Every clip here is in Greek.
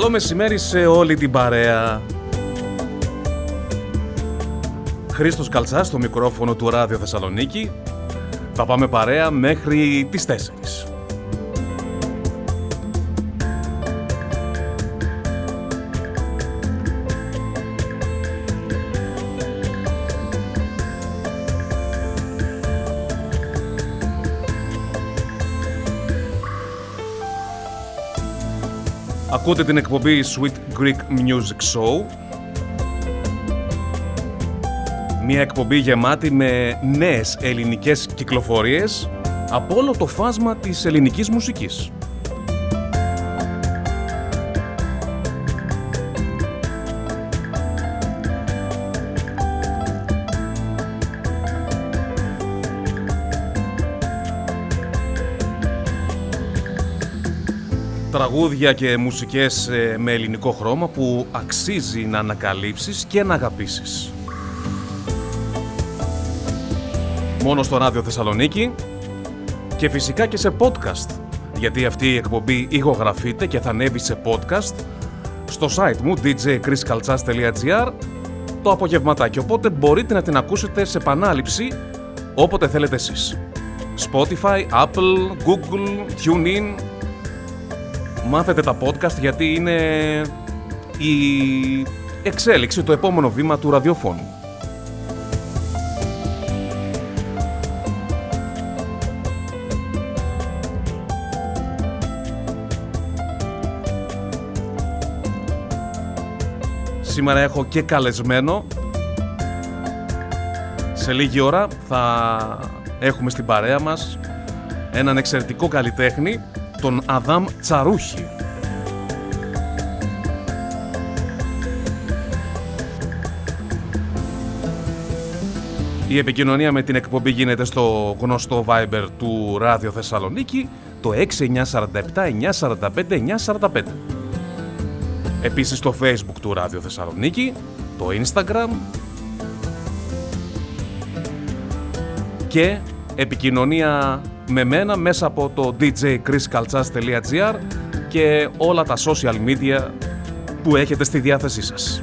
Καλό μεσημέρι σε όλη την παρέα. Χρήστος Καλτσάς στο μικρόφωνο του Ράδιο Θεσσαλονίκη. Θα πάμε παρέα μέχρι τις 4. Ακούτε την εκπομπή Sweet Greek Music Show. Μια εκπομπή γεμάτη με νέες ελληνικές κυκλοφορίες από όλο το φάσμα της ελληνικής μουσικής. Τραγούδια και μουσικές ε, με ελληνικό χρώμα που αξίζει να ανακαλύψεις και να αγαπήσεις. Μόνο στο Ράδιο Θεσσαλονίκη και φυσικά και σε podcast γιατί αυτή η εκπομπή ηχογραφείται και θα ανέβει σε podcast στο site μου djchriskaltsas.gr το απογευματάκι οπότε μπορείτε να την ακούσετε σε επανάληψη όποτε θέλετε εσείς. Spotify, Apple, Google, TuneIn, μάθετε τα podcast γιατί είναι η εξέλιξη, το επόμενο βήμα του ραδιοφώνου. Σήμερα έχω και καλεσμένο. Σε λίγη ώρα θα έχουμε στην παρέα μας έναν εξαιρετικό καλλιτέχνη τον Αδάμ Τσαρούχη. Η επικοινωνία με την εκπομπή γίνεται στο γνωστό Viber του Ράδιο Θεσσαλονίκη το 6947 945 945. Επίσης στο Facebook του Ράδιο Θεσσαλονίκη, το Instagram και επικοινωνία με μένα μέσα από το djchriskaltsas.gr και όλα τα social media που έχετε στη διάθεσή σας.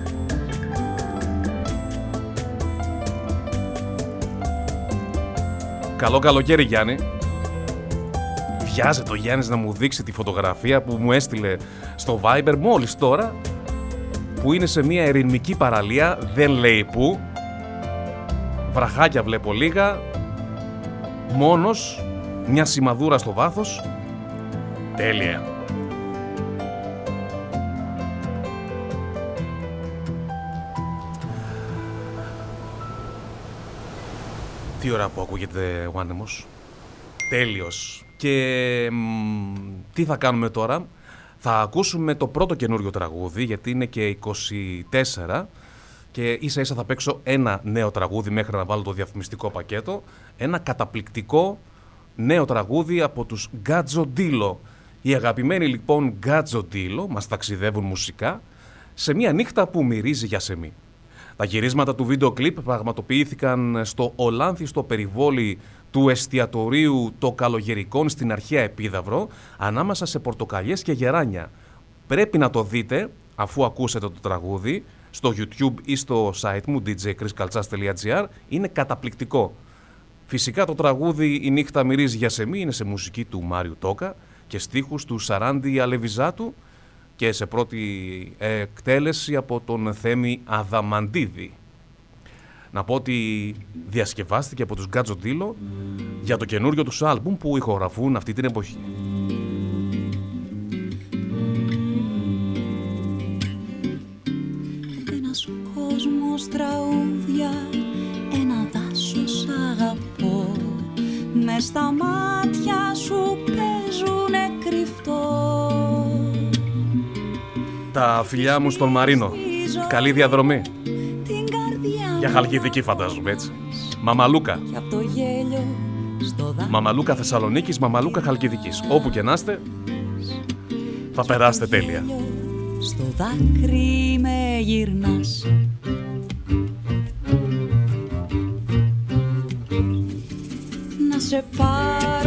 Καλό καλοκαίρι Γιάννη. Βιάζεται ο Γιάννης να μου δείξει τη φωτογραφία που μου έστειλε στο Viber μόλις τώρα που είναι σε μια ερηνική παραλία, δεν λέει που. Βραχάκια βλέπω λίγα, μόνος μια σημαδούρα στο βάθος. Τέλεια. Τι ώρα που ακούγεται ο άνεμος; Τέλειος. Και τι θα κάνουμε τώρα; Θα ακούσουμε το πρώτο καινούριο τραγούδι, γιατί είναι και 24 και ίσα ίσα θα παίξω ένα νέο τραγούδι μέχρι να βάλω το διαφημιστικό πακέτο. Ένα καταπληκτικό νέο τραγούδι από τους Γκάτζο Ντίλο. Οι αγαπημένοι λοιπόν Γκάτζο Ντίλο μας ταξιδεύουν μουσικά σε μια νύχτα που μυρίζει για σεμί. Τα γυρίσματα του βίντεο κλιπ πραγματοποιήθηκαν στο Ολάνθιστο περιβόλι του εστιατορίου το Καλογερικών στην αρχαία Επίδαυρο ανάμεσα σε πορτοκαλιές και γεράνια. Πρέπει να το δείτε αφού ακούσετε το τραγούδι στο YouTube ή στο site μου djchriskaltsas.gr είναι καταπληκτικό. Φυσικά το τραγούδι «Η νύχτα μυρίζει για σεμί» είναι σε μουσική του Μάριου Τόκα και στίχους του Σαράντι Αλεβιζάτου και σε πρώτη εκτέλεση από τον Θέμη Αδαμαντίδη. Να πω ότι διασκευάστηκε από τους Γκάτζο Ντίλο για το καινούριο τους άλμπουμ που ηχογραφούν αυτή την εποχή. Στα μάτια σου παίζουνε κρυφτό. Τα φιλιά μου στον Μαρίνο. Καλή διαδρομή. Για Χαλκιδική φαντάζομαι έτσι. Μαμαλούκα. Μαμαλούκα Θεσσαλονίκης, Μαμαλούκα Χαλκιδικής. Όπου και να είστε Θα περάσετε τέλεια. Στο δάκρυ με γυρνάς σε πάρω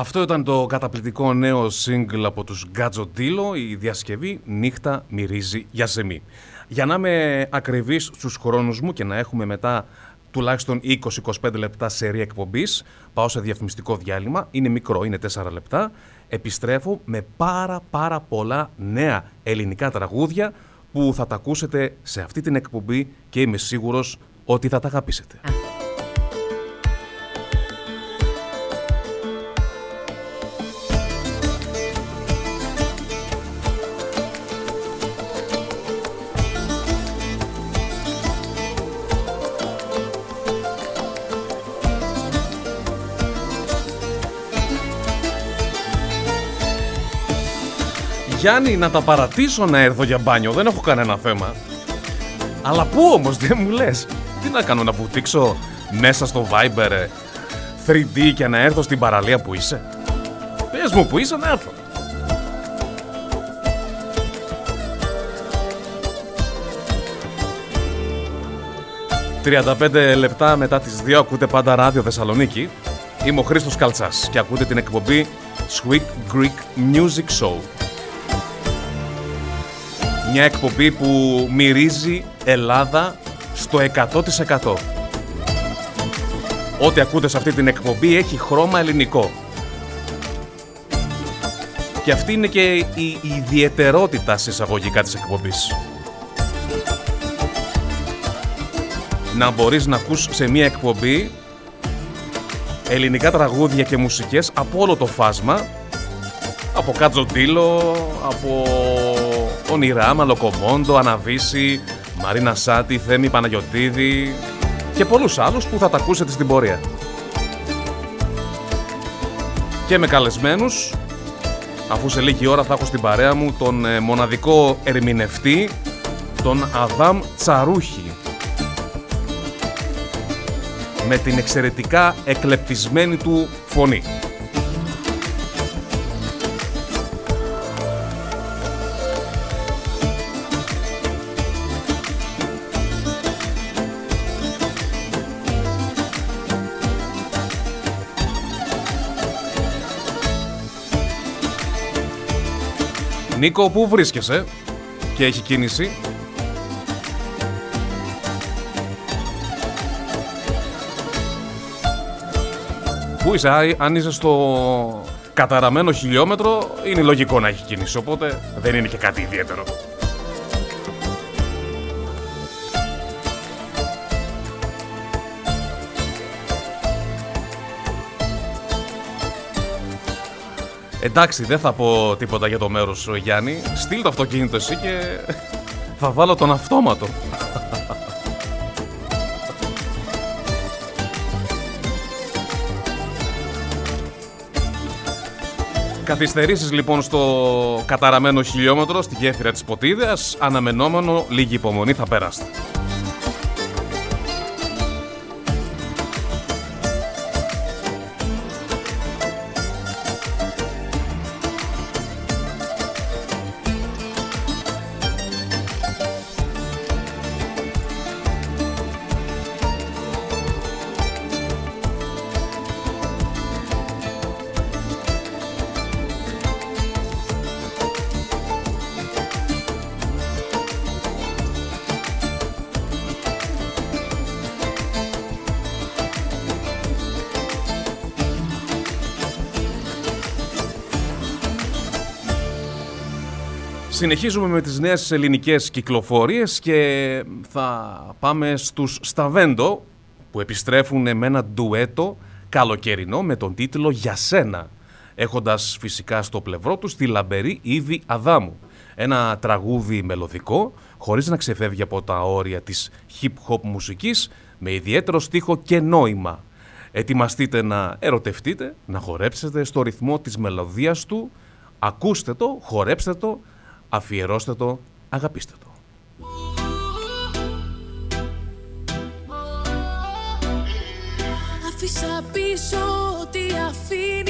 Αυτό ήταν το καταπληκτικό νέο single από τους Γκατζοντήλο, η διασκευή «Νύχτα μυρίζει για ζεμή». Για να είμαι ακριβής στους χρόνους μου και να έχουμε μετά τουλάχιστον 20-25 λεπτά σερή εκπομπής, πάω σε διαφημιστικό διάλειμμα, είναι μικρό, είναι 4 λεπτά, επιστρέφω με πάρα πάρα πολλά νέα ελληνικά τραγούδια που θα τα ακούσετε σε αυτή την εκπομπή και είμαι σίγουρος ότι θα τα αγαπήσετε. Γιάννη, να τα παρατήσω να έρθω για μπάνιο, δεν έχω κανένα θέμα. Αλλά πού όμως, δεν μου λες. Τι να κάνω, να βουτήξω μέσα στο Viber 3D ε, και να έρθω στην παραλία που είσαι; Πες μου που είσαι να έρθω. «35 λεπτά μετά τις 2 ακούτε πάντα ράδιο Θεσσαλονίκη. Είμαι ο Χρήστος Καλτσάς και ακούτε την εκπομπή Sweet Greek Music Show. Μια εκπομπή που μυρίζει Ελλάδα στο 100%. Ό,τι ακούτε σε αυτή την εκπομπή έχει χρώμα ελληνικό. Και αυτή είναι και η ιδιαιτερότητα εισαγωγικά της εκπομπής. Να μπορείς να ακούς σε μια εκπομπή ελληνικά τραγούδια και μουσικές από όλο το φάσμα από Κατζοντήλο, από Ονειρά, Μαλοκομόντο, Αναβίση, Μαρίνα Σάτι, Θέμη Παναγιωτίδη και πολλούς άλλους που θα τα ακούσετε στην πορεία. Και με καλεσμένους, αφού σε λίγη ώρα θα έχω στην παρέα μου τον ε, μοναδικό ερμηνευτή, τον Αδάμ Τσαρούχη. Με την εξαιρετικά εκλεπτισμένη του φωνή. Νίκο, πού βρίσκεσαι; Και έχει κίνηση. Πού είσαι, αν είσαι στο καταραμένο χιλιόμετρο, είναι λογικό να έχει κίνηση, οπότε δεν είναι και κάτι ιδιαίτερο. Εντάξει, δεν θα πω τίποτα για το μέρος σου, Γιάννη. Στείλ το αυτοκίνητο εσύ και θα βάλω τον αυτόματο. Καθυστερήσεις λοιπόν στο καταραμένο χιλιόμετρο στη γέφυρα της Ποτίδεας, αναμενόμενο λίγη υπομονή θα πέραστε. Συνεχίζουμε με τις νέες ελληνικές κυκλοφορίες και θα πάμε στους Σταβέντο που επιστρέφουν με ένα ντουέτο καλοκαιρινό με τον τίτλο «Για σένα» έχοντας φυσικά στο πλευρό τους τη λαμπερή Ήβη Αδάμου. Ένα τραγούδι μελωδικό χωρίς να ξεφεύγει από τα όρια της hip-hop μουσικής με ιδιαίτερο στίχο και νόημα. Ετοιμαστείτε να ερωτευτείτε, να χορέψετε στο ρυθμό της μελωδίας του, ακούστε το, χορέψτε το Αφιερώστε το, αγαπήστε το. Αφήσα πίσω ό,τι αφήνει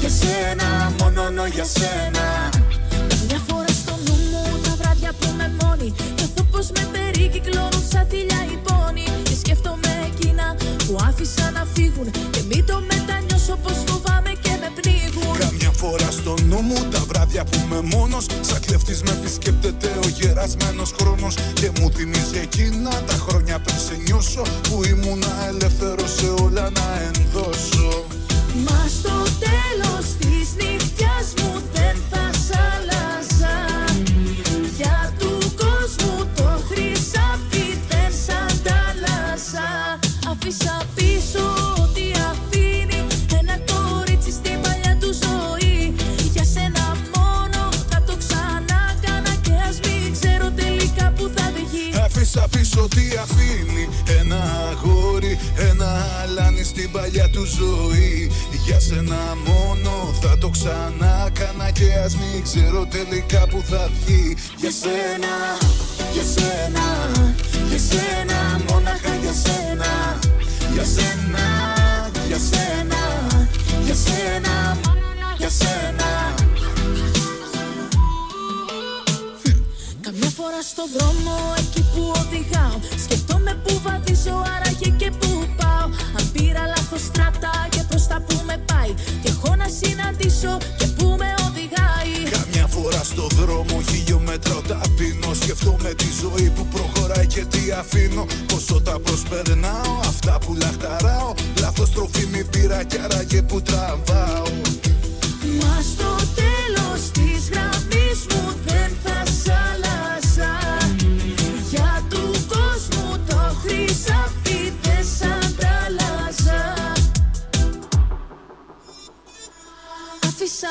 Για σένα, μόνο για σένα. Μια φορά στο νου μου τα βράδια που με μόνη Νιώθω πως με περικυκλώνουν σαν θηλιά οι πόνοι Και σκέφτομαι εκείνα που άφησα να φύγουν Και μην το μετανιώσω πως φοβάμαι και με πνίγουν. Καμιά φορά στο νου μου τα βράδια που είμαι μόνος Σαν κλέφτης με επισκέπτεται ο γερασμένος χρόνος. Και μου θυμίζει εκείνα τα χρόνια πριν σε νιώσω Που ήμουνα ελεύθερος σε όλα να ενδώσω Μα στο τέλος της νύχτιας μου δεν πίσω τι αφήνει. Ένα αγόρι, ένα αλάνι στην παλιά του ζωή. Για σένα μόνο θα το ξανά κάνα Και ας μην ξέρω τελικά που θα βγει. Για σένα, για σένα, για σένα, μόναχα για σένα. Για σένα, για σένα, για σένα, μόνο για σένα. Καμιά φορά στο δρόμο εκεί που οδηγάω. Σκεφτόμαι που βαδίζω άραγε και που πάω. Αν πήρα λάθος στράτα και προς τα που με πάει. Και έχω να συναντήσω και που με οδηγάει. Καμιά φορά στο δρόμο χιλιόμετρα ταπεινώ Σκεφτόμαι τη ζωή που προχωράει και τι αφήνω. Πόσο τα προσπερνάω, αυτά που λαχταράω. Λάθος τροφή μη πήρα κι άραγε που τραβάω. Μα στο τέλος της γραμμής μου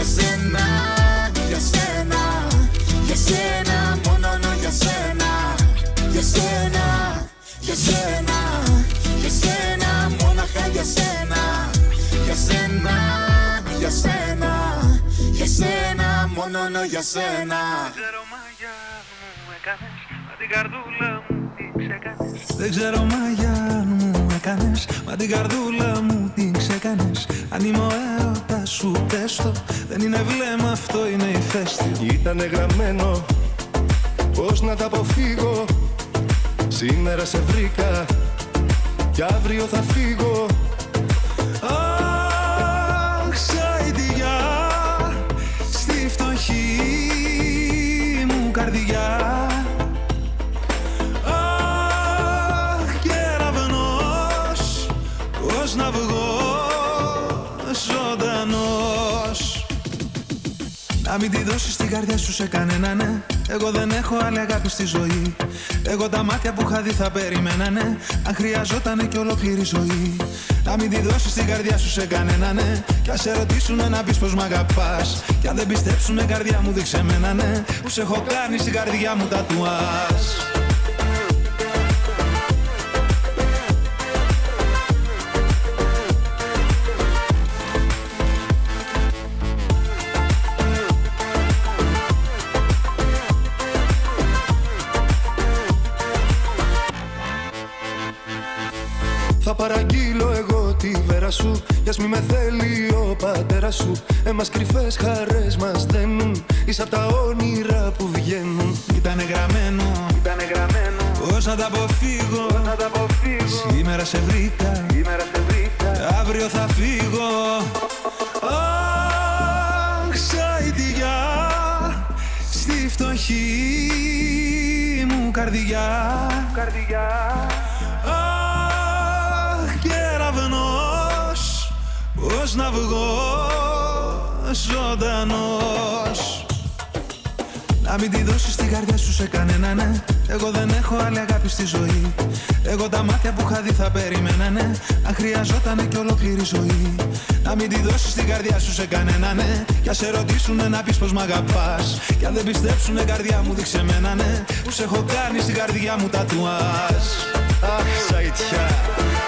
Για σένα, για σένα, για σένα, μόνο για σένα. Για σένα, για σένα, για σένα, μόναχα για σένα. Για σένα, για σένα, για σένα, μόνο για σένα. Ξέρω μαγιά μου έκανες Μα την καρδούλα μου την ξεκάνες Δεν ξέρω μαγιά μου έκανες Μα την καρδούλα μου την ξεκάνες Αν είμαι ο έρωτας σου πες το Δεν είναι βλέμμα αυτό είναι ηφαίστειο Ήτανε γραμμένο Πώς να τα αποφύγω. Σήμερα σε βρήκα Κι αύριο θα φύγω μην τη δώσεις την καρδιά σου σε κανένα ναι. Εγώ δεν έχω άλλη αγάπη στη ζωή. Εγώ τα μάτια που είχα δει θα περιμένανε Αν χρειαζόταν και ολόκληρη ζωή. Να μην τη δώσεις την καρδιά σου σε κανένα ναι. Κι ας σε ρωτήσουνε να πεις πως μ' αγαπάς. Κι αν δεν πιστέψουνε καρδιά μου δείξε μένα ναι. Που σε έχω κάνει στην καρδιά μου τατουάζ σου. Μη με θέλει ο πατέρας σου. Εμάς κρυφές χαρές μας δένουν. Είσαι απ' τα όνειρα που βγαίνουν. Ήτανε γραμμένο, ήτανε γραμμένο. Όσα τα αποφύγω, όσα τα αποφύγω. Σήμερα σε βρήκα, σήμερα σε βρήκα. Αύριο θα φύγω. Αχ, σαϊτιά Στη φτωχή μου καρδιά, καρδιά. Πώς να βγως ζωντανός. Να μην τη δώσεις την καρδιά σου σε κανένα ναι. Εγώ δεν έχω άλλη αγάπη στη ζωή. Εγώ τα μάτια που είχα δει θα περιμένανε Αν χρειαζόταν και ολόκληρη ζωή. Να μην τη δώσεις την καρδιά σου σε κανένα ναι. Κι ας σε ρωτήσουνε να πεις πως μ' αγαπάς. Κι αν δεν πιστέψουνε καρδιά μου δείξε μένα ναι. Που σε έχω κάνει στην καρδιά μου τατουάζ Αχ σαϊτιά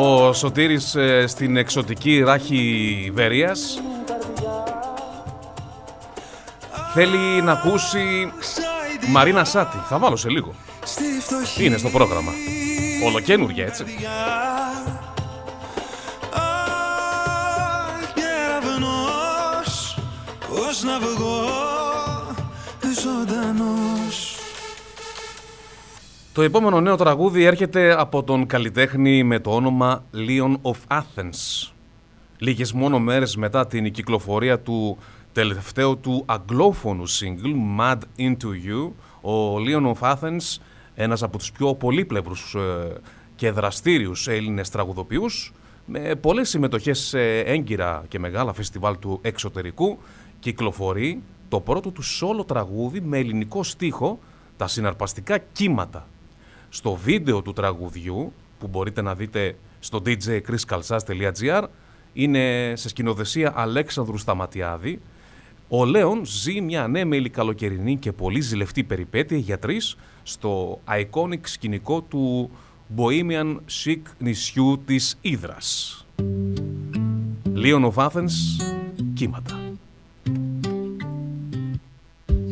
Ο Σωτήρης ε, στην εξωτική ράχη Βερίας θέλει να ακούσει Μαρίνα Σάτι. Θα βάλω σε λίγο. Στη φτωχή Είναι στο πρόγραμμα. Ολοκένουργια έτσι. Αχ, κεραυνός, Πώς να βγω Το επόμενο νέο τραγούδι έρχεται από τον καλλιτέχνη με το όνομα Leon of Athens. Λίγες μόνο μέρες μετά την κυκλοφορία του τελευταίου του αγγλόφωνου single Mad Into You, ο Leon of Athens, ένας από τους πιο πολύπλευρους ε, και δραστήριους Έλληνες τραγουδοποιούς, με πολλές συμμετοχές σε έγκυρα και μεγάλα φεστιβάλ του εξωτερικού, κυκλοφορεί το πρώτο του solo τραγούδι με ελληνικό στίχο, τα συναρπαστικά κύματα στο βίντεο του τραγουδιού που μπορείτε να δείτε στο djchriskalsas.gr είναι σε σκηνοθεσία Αλέξανδρου Σταματιάδη. Ο Λέων ζει μια ανέμελη καλοκαιρινή και πολύ ζηλευτή περιπέτεια για τρεις στο iconic σκηνικό του Bohemian Chic νησιού της Ήδρας. Leon of Athens, κύματα.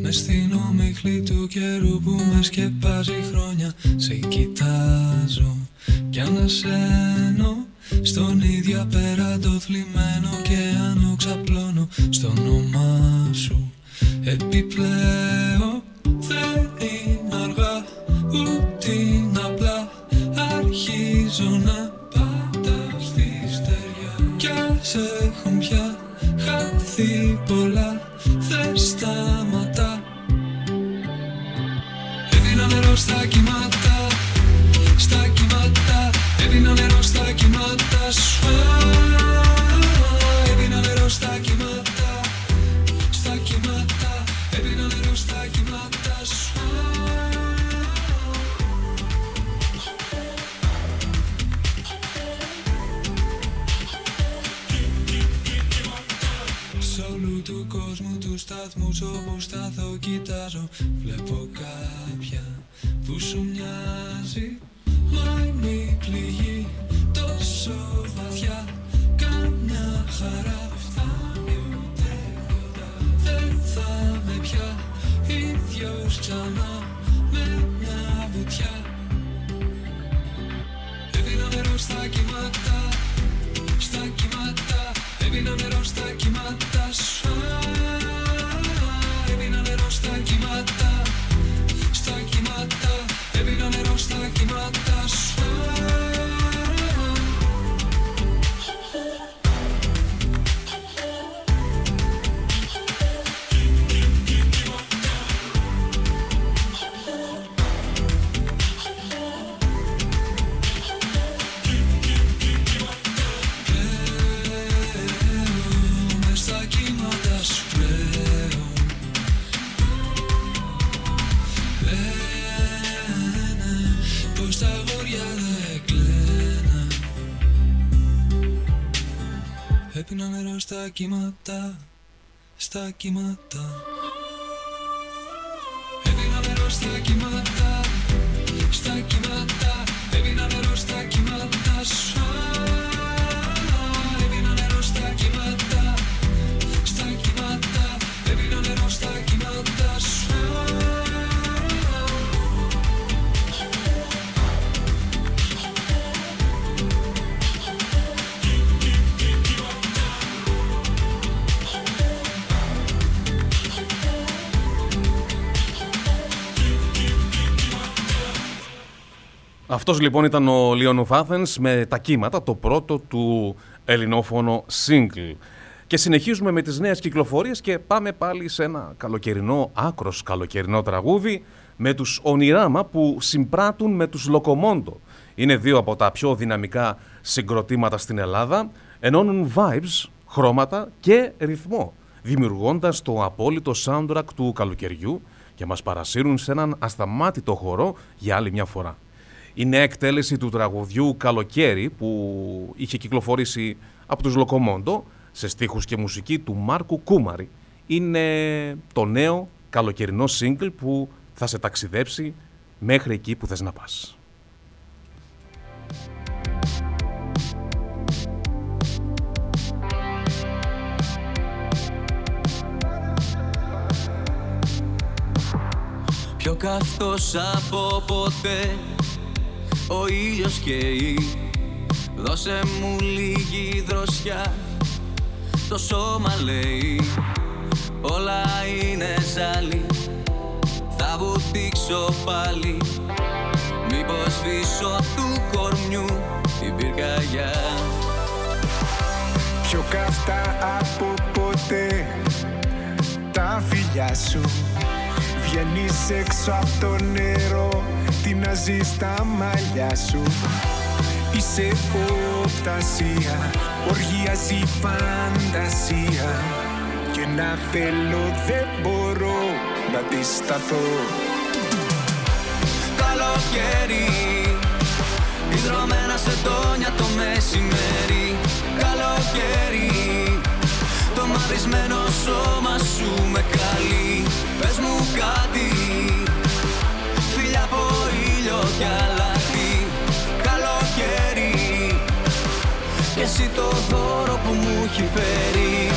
Με στην ομίχλη του καιρού που με σκεπάζει χρόνια Σε κοιτάζω κι ανασένω. Στον ίδιο απέραντο θλιμμένο και άνω ξαπλώνω Στο όνομά σου επιπλέον Δεν είναι αργά ούτε είναι απλά. Αρχίζω να πατάω στη στεριά. Κι ας έχουν πια χαθεί πολλά. Δεν σταματά στα κύματα Στα κύματα Έδινα νερό στα κύματα σου Έδινα νερό στα κύματα Στα κύματα Έδινα νερό στα κύματα σου Σ' όλου του κόσμου του σταθμού όπου σταθώ κοιτάζω. Βλέπω κάποια που σου μοιάζει νερό στα κύματα, στα κύματα Έπινα Αυτός λοιπόν ήταν ο Leon of Athens με τα κύματα, το πρώτο του ελληνόφωνο single. Και συνεχίζουμε με τις νέες κυκλοφορίες και πάμε πάλι σε ένα καλοκαιρινό, άκρος καλοκαιρινό τραγούδι με τους Ονειράμα που συμπράττουν με τους Λοκομόντο. Είναι δύο από τα πιο δυναμικά συγκροτήματα στην Ελλάδα, ενώνουν vibes, χρώματα και ρυθμό, δημιουργώντας το απόλυτο soundtrack του καλοκαιριού και μας παρασύρουν σε έναν ασταμάτητο χορό για άλλη μια φορά. Η νέα εκτέλεση του τραγουδιού «Καλοκαίρι» που είχε κυκλοφορήσει από τους Λοκομόντο σε στίχους και μουσική του Μάρκου Κούμαρη είναι το νέο καλοκαιρινό single που θα σε ταξιδέψει μέχρι εκεί που θες να πας. Πιο καυτός από ποτέ ο ήλιος καίει. Δώσε μου λίγη δροσιά. Το σώμα λέει Όλα είναι ζάλι. Θα βουτήξω πάλι. Μήπως σβήσω του κορμιού την πυρκαγιά Πιο καυτά από ποτέ Τα φιλιά σου. Βγαίνεις έξω από το νερό Τι να ζεις στα μαλλιά σου. Είσαι οπτασία Οργιάζει η φαντασία. Και να θέλω δεν μπορώ Να τη σταθώ. Καλοκαίρι Ιδρωμένα σε τόνια το μεσημέρι. Καλοκαίρι Το μαυρισμένο σώμα σου με καλεί. Πες μου κάτι εσύ το δώρο που μου έχει φέρει.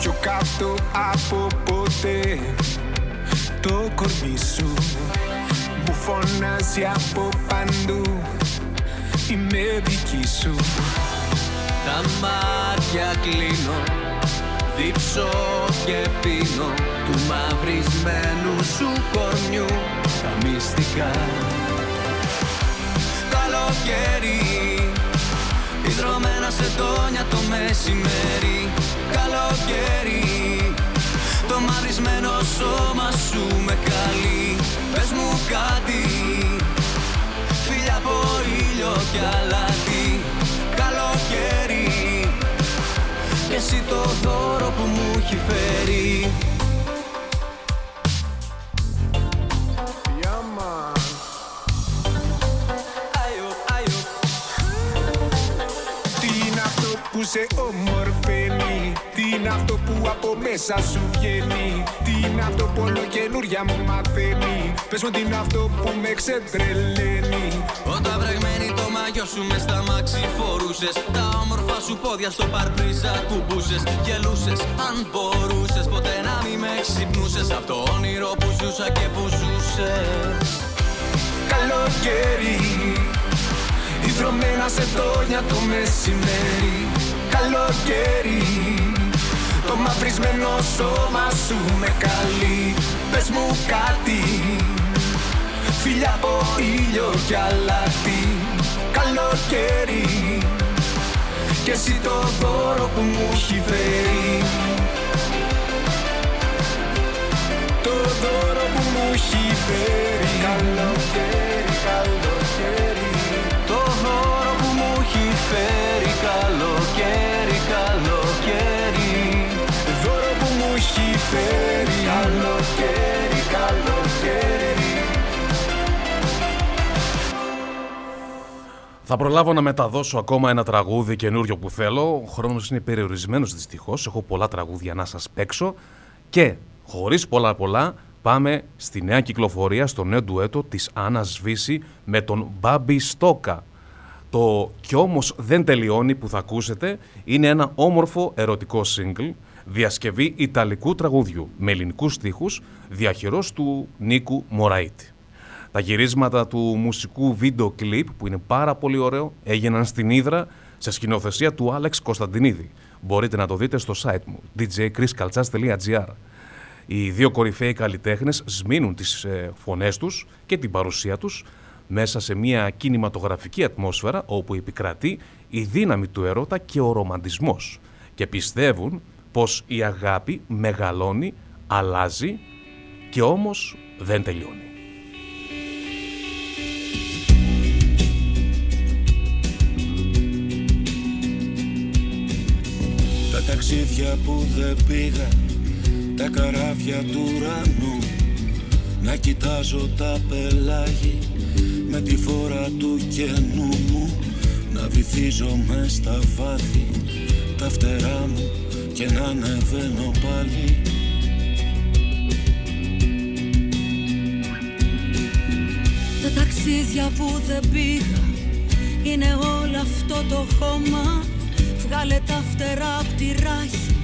Πιο καυτό από ποτέ Το κορμί σου. Μου φωνάζει από παντού Είμαι δική σου. Τα μάτια κλείνω Δίψω και πίνω Του μαυρισμένου σου κορμιού. Τα μυστικά. Καλοκαίρι Ιδρωμένα σε τόνια το μεσημέρι. Καλοκαίρι Το μαυρισμένο σώμα σου με καλεί. Πες μου κάτι. Φίλια από ήλιο κι αλάτι. Καλοκαίρι. Και εσύ το δώρο που μου έχει φέρει. Yeah, man. Άιο, άιο Τι είναι αυτό που σε ομορφαίνει; Τι είναι αυτό που από μέσα σου βγαίνει; Τι είναι αυτό που όλο καινούρια μου μαθαίνει; Πες μου τι είναι αυτό που με ξετρελαίνει. Όταν βρεγμένη το μαγιό σου μες στα μάξι φορούσες Τα όμορφα σου πόδια στο παρπρίζα κουμπούσες. Γελούσες αν μπορούσες ποτέ να μην με ξυπνούσες. Απ' το όνειρο που ζούσα και που ζούσες Καλοκαίρι Ιδρωμένα σε τόνια το μεσημέρι. Καλοκαίρι Το μαυρισμένο σώμα σου με καλεί. Πες μου κάτι Φιλιά από ήλιο κι αλάτι Καλοκαίρι. Και εσύ το δώρο που μου έχει φέρει. Το δώρο που μου έχει φέρει. Καλοκαίρι, καλοκαίρι. Το δώρο που μου έχει φέρει. Καλοκαίρι, καλοκαίρι. Δώρο που μου έχει φέρει. Καλοκαίρι, καλοκαίρι Θα προλάβω να μεταδώσω ακόμα ένα τραγούδι καινούριο που θέλω. Ο χρόνος είναι περιορισμένος δυστυχώς. Έχω πολλά τραγούδια να σας παίξω. Και χωρίς πολλά πολλά πάμε στη νέα κυκλοφορία, στο νέο ντουέτο της Άννας Βύση με τον Μπάμπι Στόκα. Το «Κι όμως δεν τελειώνει» που θα ακούσετε είναι ένα όμορφο ερωτικό single, διασκευή ιταλικού τραγουδιού με ελληνικούς στίχους, διαχειρός του Νίκου Μωραήτη. Τα γυρίσματα του μουσικού βίντεο κλιπ που είναι πάρα πολύ ωραίο έγιναν στην Ήδρα σε σκηνοθεσία του Άλεξ Κωνσταντινίδη. Μπορείτε να το δείτε στο site μου djchriskaltsas.gr Οι δύο κορυφαίοι καλλιτέχνες σμήνουν τις ε, φωνές τους και την παρουσία τους μέσα σε μια κινηματογραφική ατμόσφαιρα όπου επικρατεί η δύναμη του ερώτα και ο ρομαντισμός και πιστεύουν πως η αγάπη μεγαλώνει, αλλάζει και όμως δεν τελειώνει. Ταξίδια που δεν πήγα, τα καράβια του ουρανού. Να κοιτάζω τα πελάγι με τη φόρα του καινού μου. Να βυθίζω μες στα βάθη τα φτερά μου και να ανεβαίνω πάλι. Τα ταξίδια που δεν πήγα είναι όλο αυτό το χώμα Βγάλε τα φτερά απ' τη ράχη.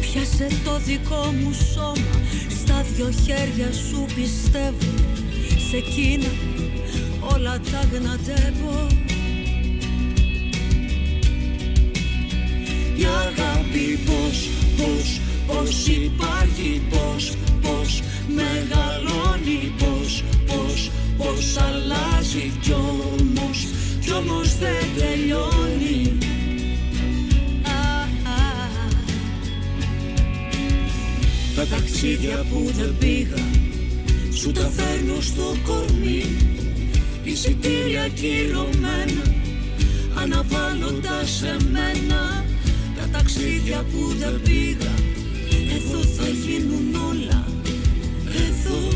Πιάσε το δικό μου σώμα. Στα δυο χέρια σου πιστεύω. Σε εκείνα όλα τα γνατεύω. Η αγάπη πως, πως, πως υπάρχει Πως, πως μεγαλώνει Πως, πως, πως αλλάζει Κι όμως, κι όμως δεν τελειώνει Τα ταξίδια που δεν πήγα Σου τα φέρνω στο κορμί. Εισιτήρια κυρωμένα Αναβάλλοντας εμένα Τα ταξίδια που δεν πήγα Εδώ θα γίνουν όλα. Εδώ.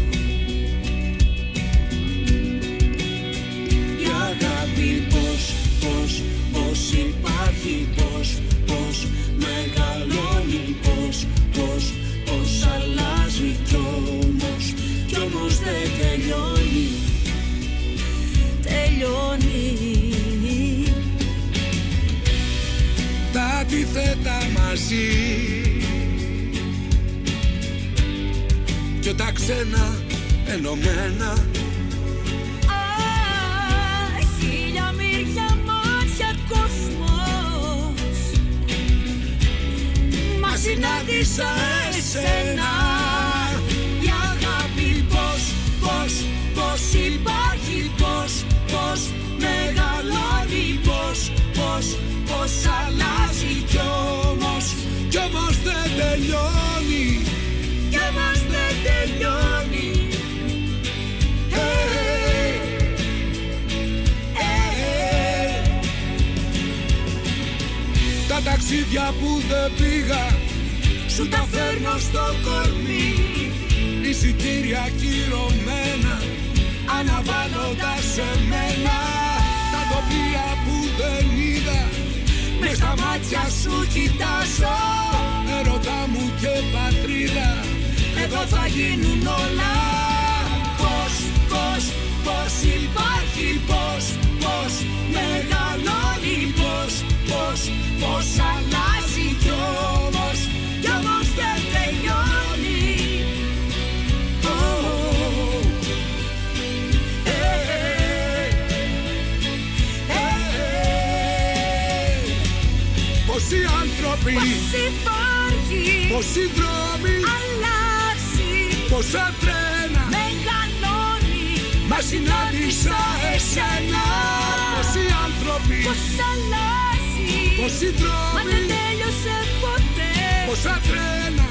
Η αγάπη πως, πως, πως υπάρχει Πως, πως μεγαλώνει Πως, πως, πως αλλάζει Κι όμως, κι όμως δεν τελειώνει. Τελειώνει. Τα αντίθετα μαζί. Και τα ξένα ενωμένα. Α, χίλια μύρια μάτια κόσμος. Μα συνάντησα εσένα. Η αγάπη πως, πως, πως υπάρχει Πως, πως μεγαλώνει Πως, πως, πως αλλάζει Κι όμως, κι όμως δεν τελειώνει. Κι όμως δεν τελειώνει. Hey, hey. Τα ταξίδια που δεν πήγα Σου τα φέρνω στο κορμί. Εισιτήρια κυρωμένα Αναβάλλοντας σε μένα. Τα τοπία που δεν είδα Μες στα μάτια σου κοιτάζω. Ερωτά μου και πατρίδα Εδώ θα γίνουν όλα. Πώς, πώς, πώς υπάρχει Πώς, πώς μεγαλώνει Πώς, πώς, πώς αλλάζει υπάρχει πόσοι δρόμοι, Αλλάζει πόσα τρένα. Μεγαλώνει. Μας συνάντησα εσένα. Πόσοι άνθρωποι, Πώς αλλάζει. Πόσοι Μα δρόμοι, δεν τέλειωσε ποτέ. Πόσα τρένα.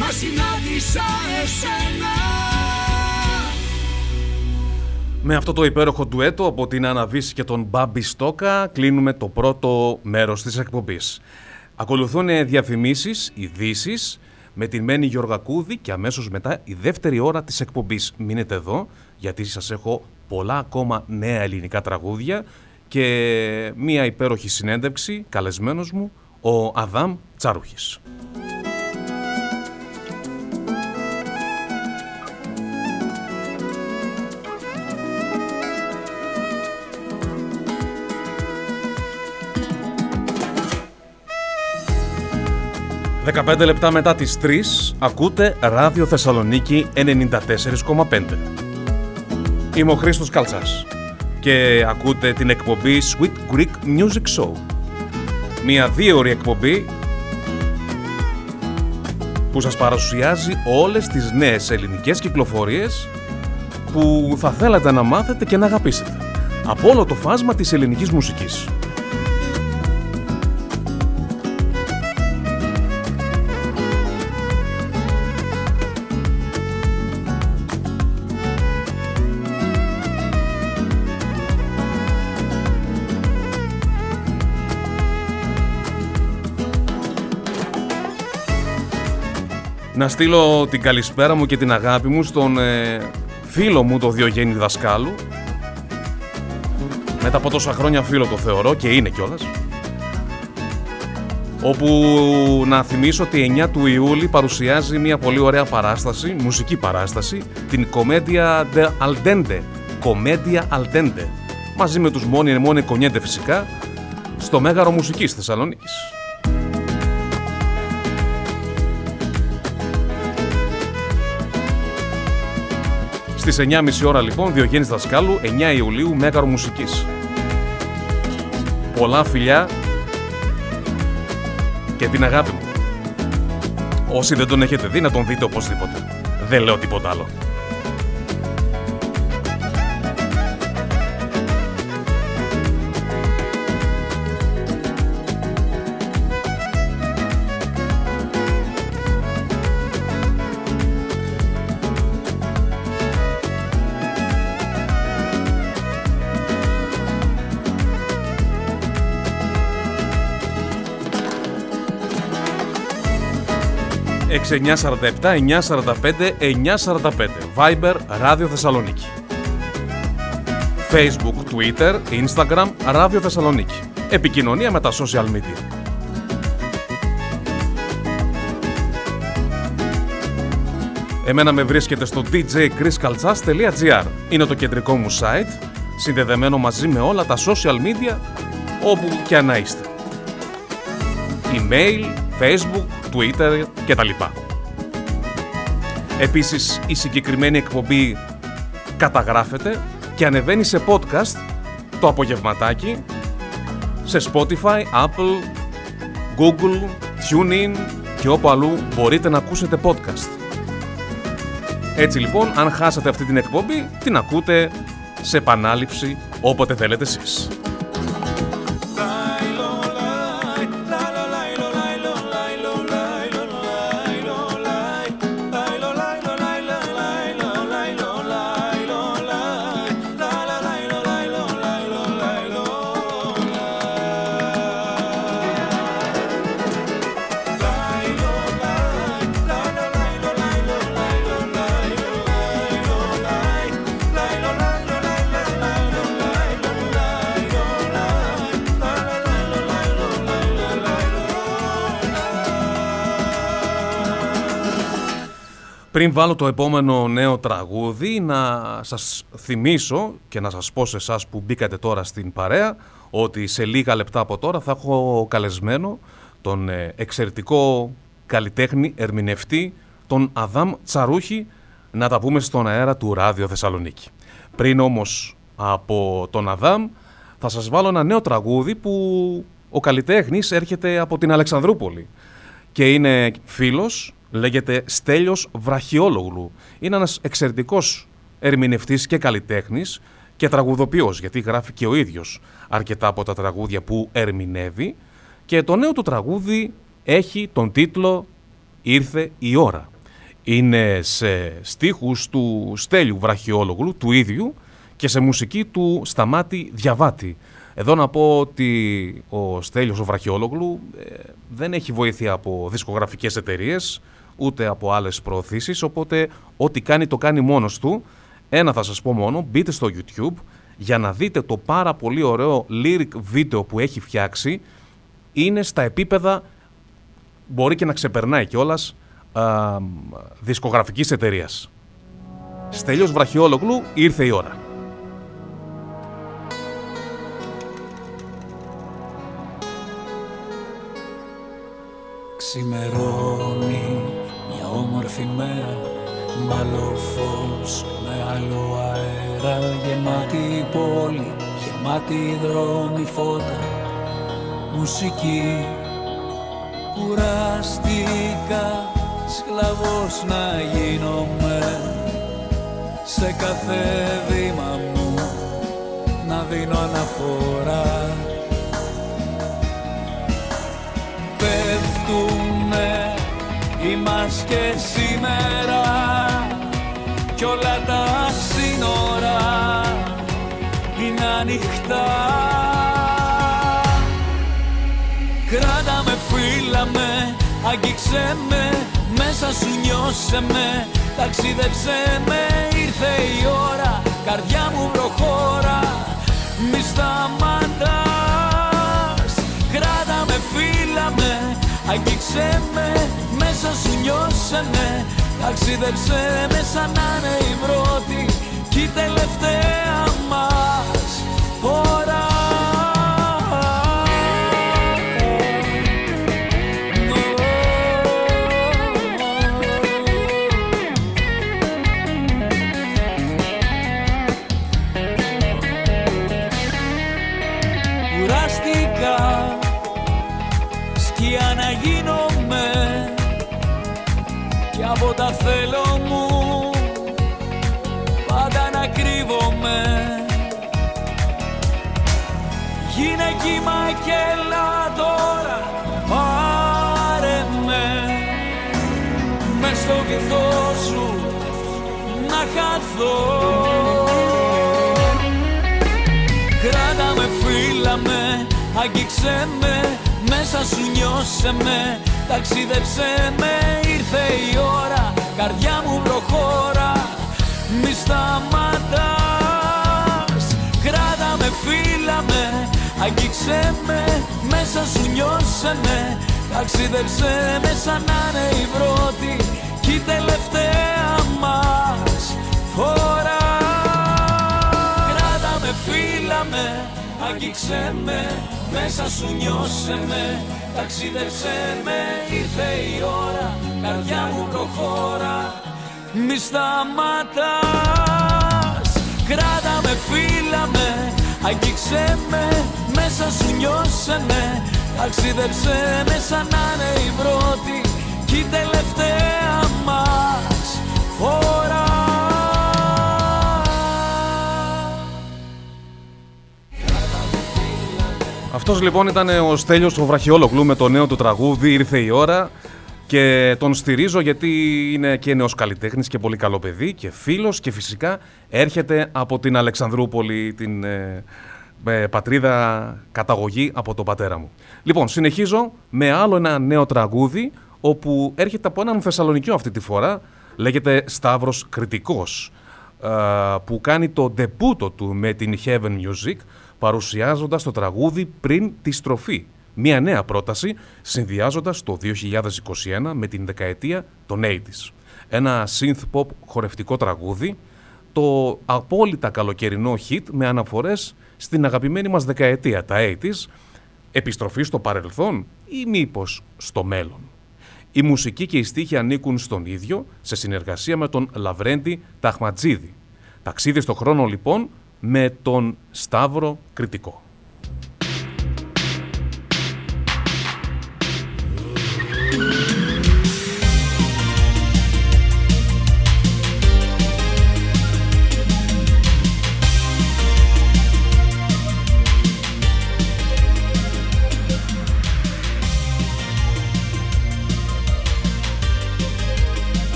Μας συνάντησα εσένα. Με αυτό το υπέροχο ντουέτο από την Αναβίση και τον Μπάμπι Στόκα κλείνουμε το πρώτο μέρος της εκπομπής. Ακολουθούν διαφημίσεις, ειδήσεις με την Μένη Γεωργακούδη και αμέσως μετά η δεύτερη ώρα της εκπομπής. Μείνετε εδώ γιατί σας έχω πολλά ακόμα νέα ελληνικά τραγούδια και μία υπέροχη συνέντευξη, καλεσμένος μου, ο Αδάμ Τσάρουχης. «15 λεπτά μετά τις 3 ακούτε Ράδιο Θεσσαλονίκη 94,5. Είμαι ο Χρήστος Καλτσάς. και ακούτε την εκπομπή Sweet Greek Music Show. Μια δύο ώρη εκπομπή που σας παρουσιάζει όλες τις νέες ελληνικές κυκλοφορίες που θα θέλατε να μάθετε και να αγαπήσετε από όλο το φάσμα της ελληνικής μουσικής. Να στείλω την καλησπέρα μου και την αγάπη μου στον ε, φίλο μου, το Διογέννη Δασκάλου. Μετά από τόσα χρόνια φίλο το θεωρώ και είναι κιόλας. Όπου να θυμίσω ότι 9 του Ιούλη παρουσιάζει μια πολύ ωραία παράσταση, μουσική παράσταση, την Κομμέντια de Aldente. Κομμέντια Aldente. Μαζί με τους μόνοι μόνοι Κονιέντε φυσικά, στο Μέγαρο Μουσικής Θεσσαλονίκης. Στις 9.30 ώρα λοιπόν, Διογέννης Δασκάλου, 9 Ιουλίου, Μέγαρο Μουσικής. Πολλά φιλιά και την αγάπη μου. Όσοι δεν τον έχετε δει, να τον δείτε οπωσδήποτε. Δεν λέω τίποτα άλλο. 945 945 Viber Ράδιο Θεσσαλονίκη Facebook, Twitter, Instagram Ράδιο Θεσσαλονίκη Επικοινωνία με τα social media Εμένα με βρίσκεται στο djchriskaltsas.gr Είναι το κεντρικό μου site συνδεδεμένο μαζί με όλα τα social media όπου και να είστε. Email, Facebook, Twitter κτλ. Επίσης η συγκεκριμένη εκπομπή καταγράφεται και ανεβαίνει σε podcast το απογευματάκι σε Spotify, Apple, Google, TuneIn και όπου αλλού μπορείτε να ακούσετε podcast. Έτσι λοιπόν, αν χάσατε αυτή την εκπομπή, την ακούτε σε επανάληψη όποτε θέλετε εσείς. Πριν βάλω το επόμενο νέο τραγούδι, να σας θυμίσω και να σας πω σε εσάς που μπήκατε τώρα στην παρέα, ότι σε λίγα λεπτά από τώρα θα έχω καλεσμένο τον ε, εξαιρετικό καλλιτέχνη, ερμηνευτή, τον Αδάμ Τσαρούχη, να τα πούμε στον αέρα του Ράδιο Θεσσαλονίκη. Πριν όμως από τον Αδάμ, θα σας βάλω ένα νέο τραγούδι που ο καλλιτέχνης έρχεται από την Αλεξανδρούπολη και είναι φίλος λέγεται Στέλιος Βραχιόλογλου. Είναι ένας εξαιρετικός ερμηνευτής και καλλιτέχνης και τραγουδοποιός, γιατί γράφει και ο ίδιος αρκετά από τα τραγούδια που ερμηνεύει και το νέο του τραγούδι έχει τον τίτλο «Ήρθε η ώρα». Είναι σε στίχους του Στέλιου Βραχιόλογλου, του ίδιου, και σε μουσική του Σταμάτη Διαβάτη. Εδώ να πω ότι ο Στέλιος ο Βραχιόλογλου ε, δεν έχει βοήθεια από δισκογραφικές εταιρείες, ούτε από άλλες προωθήσεις, οπότε ό,τι κάνει το κάνει μόνος του. Ένα θα σας πω μόνο, μπείτε στο YouTube για να δείτε το πάρα πολύ ωραίο lyric βίντεο που έχει φτιάξει. Είναι στα επίπεδα, μπορεί και να ξεπερνάει κιόλας δισκογραφικής εταιρείας. Στέλιος Βραχιόλογλου, ήρθε η ώρα. Ξημερώνει όμορφη μέρα. Μ' άλλο φως, με άλλο αέρα Γεμάτη πόλη, γεμάτη δρόμη φώτα. Μουσική Κουραστήκα σκλαβός να γίνομαι. Σε κάθε βήμα μου να δίνω αναφορά οι μάσκες σήμερα κι όλα τα σύνορα είναι ανοιχτά. Κράτα με, φύλλα με, αγγίξε με, μέσα σου νιώσε με Ταξίδεψε με, ήρθε η ώρα, καρδιά μου προχώρα Μη σταματάς, κράτα με, φύλλα με, αγγίξε με, μέσα σου νιώσε με. Ταξίδεψε με σαν να είναι η πρώτη και η τελευταία μας. Φορά στο βυθό σου να χαθώ. Κράτα με, φύλλα με, αγγίξε με Μέσα σου νιώσε με, ταξίδεψε με Ήρθε η ώρα, καρδιά μου προχώρα Μη σταματάς. Κράτα με, φύλλα με, αγγίξε με Μέσα σου νιώσε με, ταξίδεψε με Σαν να είναι η πρώτη και η τελευταία μας φορά. Κράτα με, φύλλα με, αγγίξε με Μέσα σου νιώσε με, ταξίδεψε με Ήρθε η ώρα, καρδιά μου προχώρα. Μη σταματάς. Κράτα με, φύλλα με, αγγίξε με Μέσα σου νιώσε με, ταξίδεψε με Σαν να είναι η πρώτη. Και η τελευταία μας φορά Αυτός λοιπόν ήταν ο Στέλιος του Βραχιόλογλου με το νέο του τραγούδι «Ήρθε η ώρα» και τον στηρίζω γιατί είναι και νέος καλλιτέχνης και πολύ καλό παιδί και φίλος και φυσικά έρχεται από την Αλεξανδρούπολη, την ε, ε, πατρίδα καταγωγή από τον πατέρα μου. Λοιπόν, συνεχίζω με άλλο ένα νέο τραγούδι όπου έρχεται από έναν Θεσσαλονικιό αυτή τη φορά, λέγεται Σταύρος Κριτικός, ε, που κάνει το ντεπούτο του με την Heaven Music, παρουσιάζοντας το τραγούδι πριν τη στροφή. Μια νέα πρόταση, συνδυάζοντας το 2021 με την δεκαετία των 80's. Ένα synth-pop χορευτικό τραγούδι, το απόλυτα καλοκαιρινό hit με αναφορές στην αγαπημένη μας δεκαετία, τα 80's, επιστροφή στο παρελθόν ή μήπως στο μέλλον. Η μουσική και οι στίχοι ανήκουν στον ίδιο σε συνεργασία με τον Λαβρέντη Ταχματζίδη. Ταξίδι στο χρόνο λοιπόν με τον Σταύρο Κριτικό. Έφυγες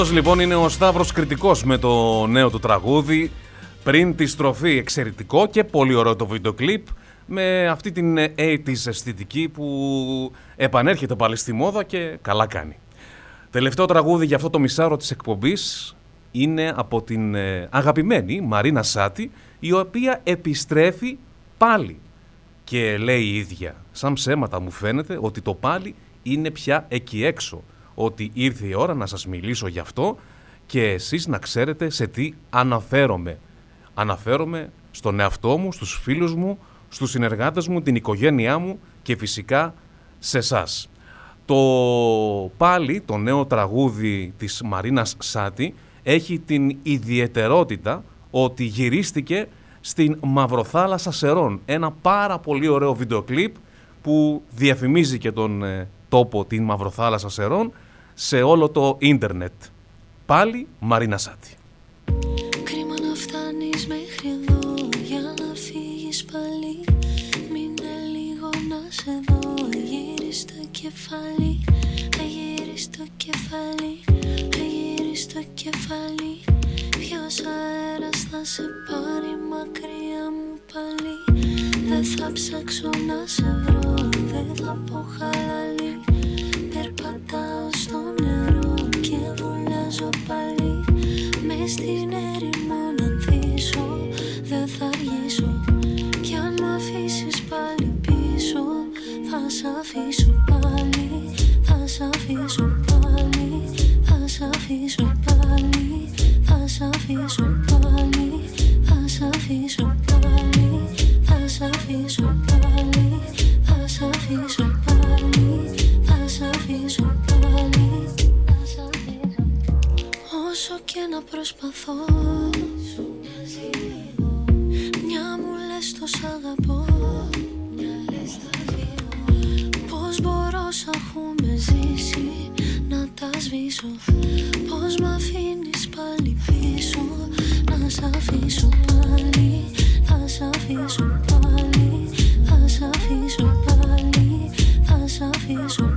Αυτός λοιπόν είναι ο Σταύρος Κριτικός με το νέο του τραγούδι πριν τη στροφή εξαιρετικό και πολύ ωραίο το βίντεο κλιπ με αυτή την 80's αισθητική που επανέρχεται πάλι στη μόδα και καλά κάνει. Τελευταίο τραγούδι για αυτό το μισάρο της εκπομπής είναι από την ε, αγαπημένη Μαρίνα Σάτι η οποία επιστρέφει πάλι και λέει η ίδια σαν ψέματα μου φαίνεται ότι το πάλι είναι πια εκεί έξω ότι ήρθε η ώρα να σας μιλήσω γι' αυτό και εσείς να ξέρετε σε τι αναφέρομαι. Αναφέρομαι στον εαυτό μου, στους φίλους μου, στους συνεργάτες μου, την οικογένειά μου και φυσικά σε εσά. Το πάλι, το νέο τραγούδι της Μαρίνας Σάτι, έχει την ιδιαιτερότητα ότι γυρίστηκε στην Μαυροθάλασσα Σερών. Ένα πάρα πολύ ωραίο βίντεο κλιπ που διαφημίζει και τον ε, τόπο την Μαυροθάλασσα Σερών σε όλο το ίντερνετ. Πάλι Μαρίνα Σάτι. Κρίμα να φτάνεις μέχρι εδώ για να φύγεις πάλι Μείνε λίγο να σε δω Γύρις το κεφάλι Γύρις το κεφάλι Γύρις το κεφάλι Ποιος αέρας θα σε πάρει μακριά μου πάλι Δεν θα ψάξω να σε βρω Δεν θα πω χαλαλή Περπατάω στο νερό και βουλιάζω πάλι. Μες στην έρημο να ανθίσω Δεν θα αργήσω. Κι αν μ' αφήσεις πάλι πίσω Θα σ' αφήσω πάλι. Θα σ' αφήσω πάλι Θα σ' αφήσω πάλι. Θα σ' αφήσω πάλι Θα σ' αφήσω και να προσπαθώ. Μια μου λες τος σ' αγαπώ Πώς μπορώ σ' έχουμε ζήσει Να τα σβήσω. Πώς μ' αφήνεις πάλι πίσω Να σ' αφήσω πάλι Θα σ' αφήσω πάλι Θα σ' αφήσω πάλι Θα σ' αφήσω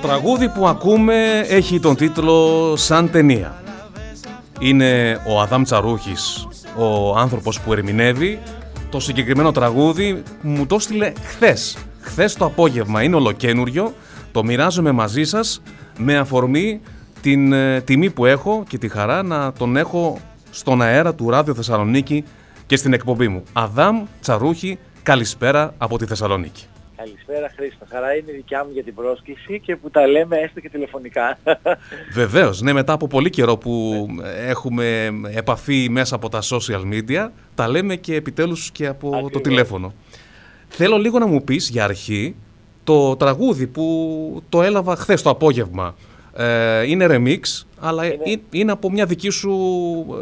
τραγούδι που ακούμε έχει τον τίτλο «Σαν ταινία». Είναι ο Αδάμ Τσαρούχης, ο άνθρωπος που ερμηνεύει το συγκεκριμένο τραγούδι μου το έστειλε χθες. Χθες το απόγευμα είναι ολοκένουριο, το μοιράζομαι μαζί σας με αφορμή την ε, τιμή που έχω και τη χαρά να τον έχω στον αέρα του Ράδιο Θεσσαλονίκη και στην εκπομπή μου. Αδάμ Τσαρούχη, καλησπέρα από τη Θεσσαλονίκη. Καλησπέρα Χρήστο. Χαρά είναι δικιά μου για την πρόσκληση και που τα λέμε έστω και τηλεφωνικά. Βεβαίως, ναι, μετά από πολύ καιρό που έχουμε επαφή μέσα από τα social media, τα λέμε και επιτέλους και από το τηλέφωνο. Θέλω λίγο να μου πεις για αρχή το τραγούδι που το έλαβα χθες το απόγευμα. Ε, είναι remix, αλλά είναι... είναι από μια δική σου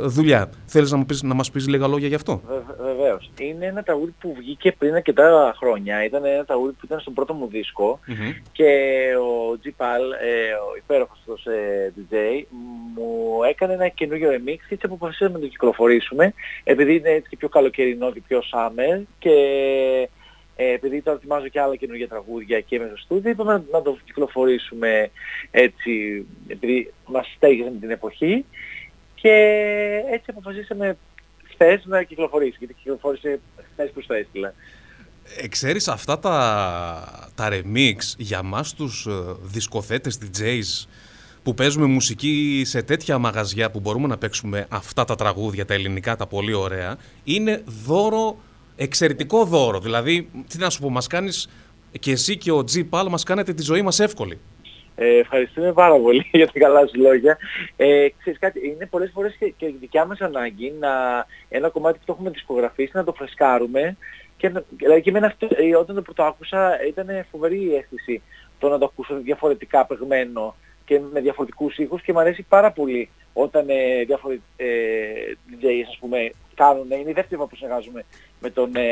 δουλειά. Θέλεις να, μου πεις, να μας πεις λίγα λόγια γι' αυτό; Βε, βεβαίως. Είναι ένα τραγούδι που βγήκε πριν αρκετά χρόνια. Ήταν ένα τραγούδι που ήταν στον πρώτο μου δισκο και ο G Pal, ε, ο υπέροχος αυτός ε, DJ, μου έκανε ένα καινούργιο remix και έτσι αποφασίσαμε να το κυκλοφορήσουμε επειδή είναι έτσι και πιο καλοκαιρινό και πιο summer και ε, επειδή τώρα ετοιμάζω και άλλα καινούργια τραγούδια και μέσα στο στούντιο, είπαμε να, το κυκλοφορήσουμε έτσι, επειδή μας στέγησε με την εποχή και έτσι αποφασίσαμε χθες να κυκλοφορήσει, γιατί κυκλοφόρησε χθες που στο έστειλα. Ε, ξέρεις, αυτά τα, τα remix για μας τους ε, δισκοθέτες DJs που παίζουμε μουσική σε τέτοια μαγαζιά που μπορούμε να παίξουμε αυτά τα τραγούδια, τα ελληνικά, τα πολύ ωραία, είναι δώρο εξαιρετικό δώρο. Δηλαδή, τι να σου πω, μας κάνεις και εσύ και ο Τζι Πάλ μας κάνετε τη ζωή μας εύκολη. Ε, ευχαριστούμε πάρα πολύ για τα καλά σου λόγια. Ε, ξέρεις κάτι, είναι πολλές φορές και, και δικιά μας ανάγκη να ένα κομμάτι που το έχουμε δισκογραφήσει να το φρεσκάρουμε και, δηλαδή και αυτό, ε, όταν το πρώτο άκουσα ήταν φοβερή η αίσθηση το να το ακούσω διαφορετικά παιγμένο και με διαφορετικούς ήχους και μου αρέσει πάρα πολύ όταν ε, διάφοροι ε, DJs ας πούμε κάνουν, είναι η δεύτερη φορά που συνεργάζομαι με τον ε,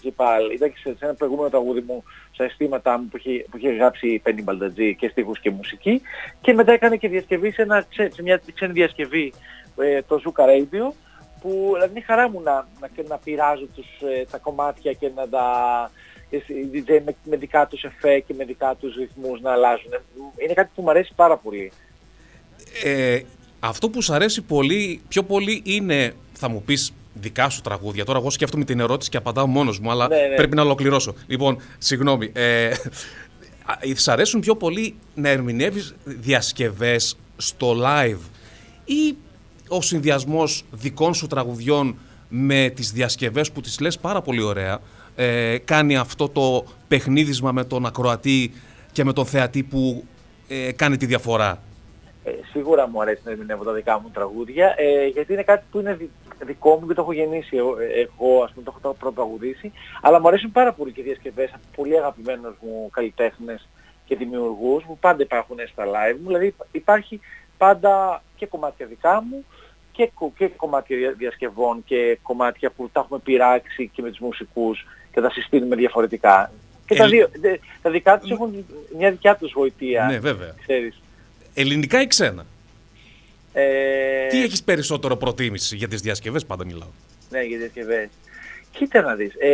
Τζιπάλ. Ήταν και σε ένα προηγούμενο τραγούδι μου, στα αισθήματά μου που είχε, που είχε γράψει η Πέννη Μπαλτατζή και στίχους και μουσική. Και μετά έκανε και διασκευή σε, ένα, σε μια ξένη διασκευή, ε, το Zuka Radio, που δηλαδή είναι χαρά μου να, να, να πειράζω τους, ε, τα κομμάτια και να τα οι DJ με, με δικά τους εφέ και με δικά τους ρυθμούς να αλλάζουν. Είναι κάτι που μου αρέσει πάρα πολύ. Ε, αυτό που σου αρέσει πολύ, πιο πολύ είναι, θα μου πεις, δικά σου τραγούδια. Τώρα εγώ σκέφτομαι την ερώτηση και απαντάω μόνος μου, αλλά Ναι, ναι. πρέπει να ολοκληρώσω. Λοιπόν, συγγνώμη. Ε, σ' αρέσουν πιο πολύ να ερμηνεύεις διασκευές στο live ή ο συνδυασμός δικών σου τραγουδιών με τις διασκευές που τις λες πάρα πολύ ωραία ε, κάνει αυτό το παιχνίδισμα με τον ακροατή και με τον θεατή που ε, κάνει τη διαφορά; Ε, σίγουρα μου αρέσει να ερμηνεύω τα δικά μου τραγούδια, ε, γιατί είναι κάτι που είναι δι- δικό μου και το έχω γεννήσει εγώ, ε, εγώ, ας πούμε, το έχω πρωταγουδήσει, αλλά μου αρέσουν πάρα πολύ και οι διασκευές από πολύ αγαπημένους μου καλλιτέχνες και δημιουργούς που πάντα υπάρχουν στα live μου, δηλαδή υπάρχει πάντα και κομμάτια δικά μου και, κο- και κομμάτια δια- διασκευών και κομμάτια που τα έχουμε πειράξει και με τους μουσικούς και τα συστήνουμε διαφορετικά. Και τα, Ε, δύο, δε- τα δικά τους έχουν μια δικιά τους γοητεία, Ναι, βέβαια. ξέρεις. Ελληνικά ή ξένα; Ε, Τι έχεις περισσότερο προτίμηση για τις διασκευές, πάντα μιλάω. Ναι, για διασκευές. Κοίτα να δεις. Ε,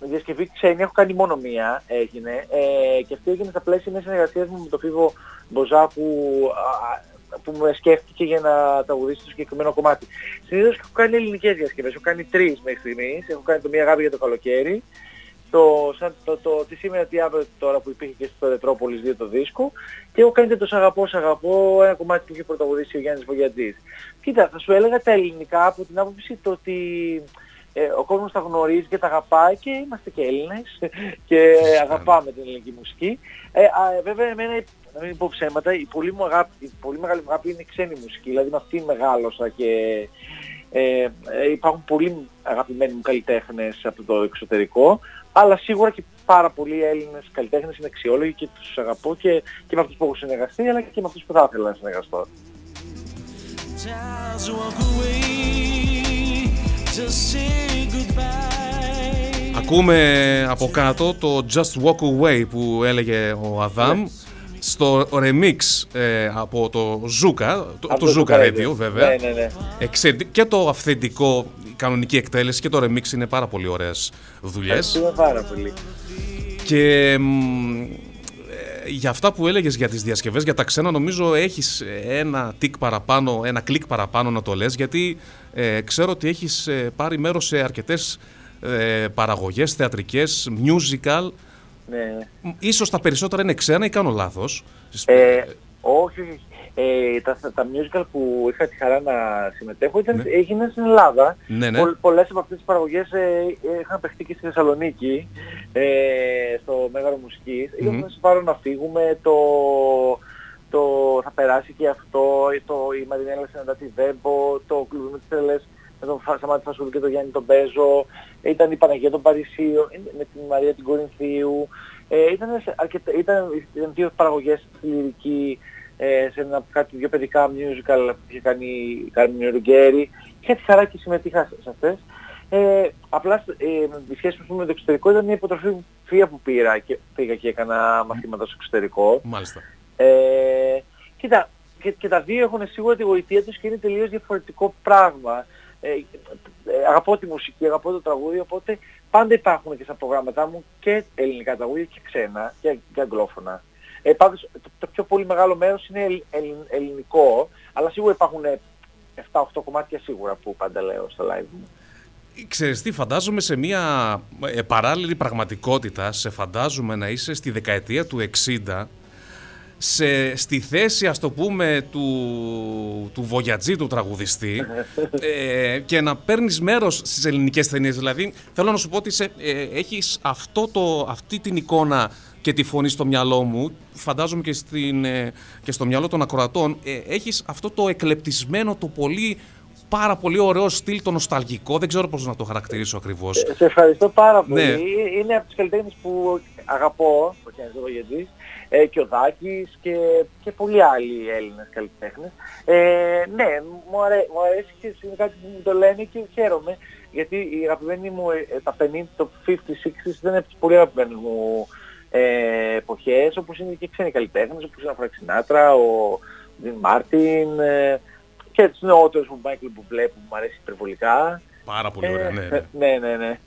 διασκευή ξένη έχω κάνει μόνο μία, έγινε. Ε, και αυτή έγινε στα πλαίσια μιας συνεργασίας μου με τον Φίβο Μποζά που, α, α, που με σκέφτηκε για να τραγουδήσει το συγκεκριμένο κομμάτι. Συνήθως έχω κάνει ελληνικές διασκευές. Έχω κάνει τρεις μέχρι στιγμής. Έχω κάνει το μία αγάπη για το καλοκαίρι. Το, σαν, το, το, τι σήμερα τι αύριο τώρα που υπήρχε και στο Ρετρόπολης 2 το δίσκο και έχω κάνει και το Σ' αγαπώ, Σ' αγαπώ, ένα κομμάτι που είχε πρωταγουδήσει ο Γιάννης Βογιατζής. Κοίτα, θα σου έλεγα τα ελληνικά από την άποψη το ότι ε, ο κόσμος τα γνωρίζει και τα αγαπάει και είμαστε και Έλληνες και αγαπάμε την ελληνική μουσική. Ε, α, βέβαια εμένα, να μην πω ψέματα, η πολύ, μου αγάπη, η πολύ μεγάλη μου αγάπη είναι η ξένη μουσική, δηλαδή με αυτή μεγάλωσα και ε, ε, υπάρχουν πολύ αγαπημένοι μου καλλιτέχνες από το εξωτερικό, αλλά σίγουρα και πάρα πολλοί Έλληνες καλλιτέχνες είναι αξιόλογοι και τους αγαπώ και, και με αυτούς που έχω συνεργαστεί, αλλά και με αυτούς που θα ήθελα να συνεργαστώ. Just walk away, just say goodbye. Ακούμε από κάτω το Just Walk Away που έλεγε ο Αδάμ στο remix ε, από το Ζούκα, το, Από το το Ζούκα Zuka Radio Radio. βέβαια. Ναι, ναι, ναι. Εξαιρετικ- Και το αυθεντικό, η κανονική εκτέλεση και το remix είναι πάρα πολύ ωραίες δουλειές. Ευχαριστούμε πάρα πολύ. Και μ, για αυτά που έλεγες για τις διασκευές, για τα ξένα, νομίζω έχεις ένα τικ παραπάνω, ένα κλικ παραπάνω να το λες, γιατί ε, ξέρω ότι έχεις ε, πάρει μέρος σε αρκετές ε, παραγωγές, θεατρικές, musical. Ναι. Ίσως τα περισσότερα είναι ξένα ή κάνω λάθος. Ε, όχι, όχι. Ε, τα, τα musical που είχα τη χαρά να συμμετέχω ήταν, Ναι. έγιναν στην Ελλάδα. Ναι, ναι. Πολλ, πολλές από αυτές τις παραγωγές ε, ε, είχαν παιχτεί και στη Θεσσαλονίκη, ε, στο Μέγαρο Μουσικής. Μμμ. Είχαμε σε πάρω να φύγουμε, το, το θα περάσει και αυτό, το, η Μαρινέλα συναντά τη Βέμπο, το κλουβί με τις τρελές με τον Φα- Σταμάτη Φασούλη και τον Γιάννη τον Πέζο, ήταν η Παναγία των Παρισίων, ε, με την Μαρία την Κορινθίου. Ε, ήταν, σε αρκετά, ήταν, ήταν δύο παραγωγές στη λυρική, ε, σε ένα, κάτι δύο παιδικά musical που είχε κάνει η Κάρμιν Ρουγκέρι. Είχα τη χαρά και συμμετείχα σε αυτές. Ε, απλά ε, η σχέση μου με το εξωτερικό ήταν μια υποτροφή φία που πήρα και πήγα και έκανα μαθήματα στο εξωτερικό. Μάλιστα. Ε, κοίτα, και, και τα δύο έχουν σίγουρα τη γοητεία τους και είναι τελείως διαφορετικό πράγμα. Ε, ε, αγαπώ τη μουσική, αγαπώ το τραγούδι, οπότε πάντα υπάρχουν και στα προγράμματά μου και ελληνικά τραγούδια και ξένα και, και αγγλόφωνα. Ε, πάντως το, το πιο πολύ μεγάλο μέρος είναι ελλ- ελλ- ελληνικό, αλλά σίγουρα υπάρχουν 7-8 κομμάτια σίγουρα που πάντα λέω στο live μου. Ξέρεις τι, φαντάζομαι σε μια ε, παράλληλη πραγματικότητα, σε φαντάζομαι να είσαι στη δεκαετία του 60, σε, στη θέση ας το πούμε του, του βογιατζή του τραγουδιστή ε, και να παίρνεις μέρος στις ελληνικές ταινίες. Δηλαδή θέλω να σου πω ότι σε, ε, έχεις αυτό το, αυτή την εικόνα και τη φωνή στο μυαλό μου, φαντάζομαι και, στην, ε, και στο μυαλό των ακροατών, ε, έχεις αυτό το εκλεπτισμένο, το πολύ πάρα πολύ ωραίο στυλ, το νοσταλγικό, δεν ξέρω πώς να το χαρακτηρίσω ακριβώς. Σε ευχαριστώ πάρα πολύ. Ναι. Είναι από τους καλλιτέχνες που αγαπώ, ο Γιάννης Δογεντής, ε, και ο Δάκης και, και πολλοί άλλοι Έλληνες καλλιτέχνες. Ε, ναι, μου, αρέ, μου αρέσει και είναι κάτι που μου το λένε και χαίρομαι, γιατί η αγαπημένη μου, ε, τα 50, το 50, 60 δεν είναι από τις πολύ αγαπημένες μου ε, εποχές, όπως είναι και ξένοι καλλιτέχνες, όπως είναι ο Φρανκ Σινάτρα, ο Ντιν Μάρτιν, ε, και τους νεότερους που Μάικλ Μπουμπλέ που μου αρέσει υπερβολικά. Πάρα πολύ ωραία, ναι. Ε, ναι, ναι, ναι.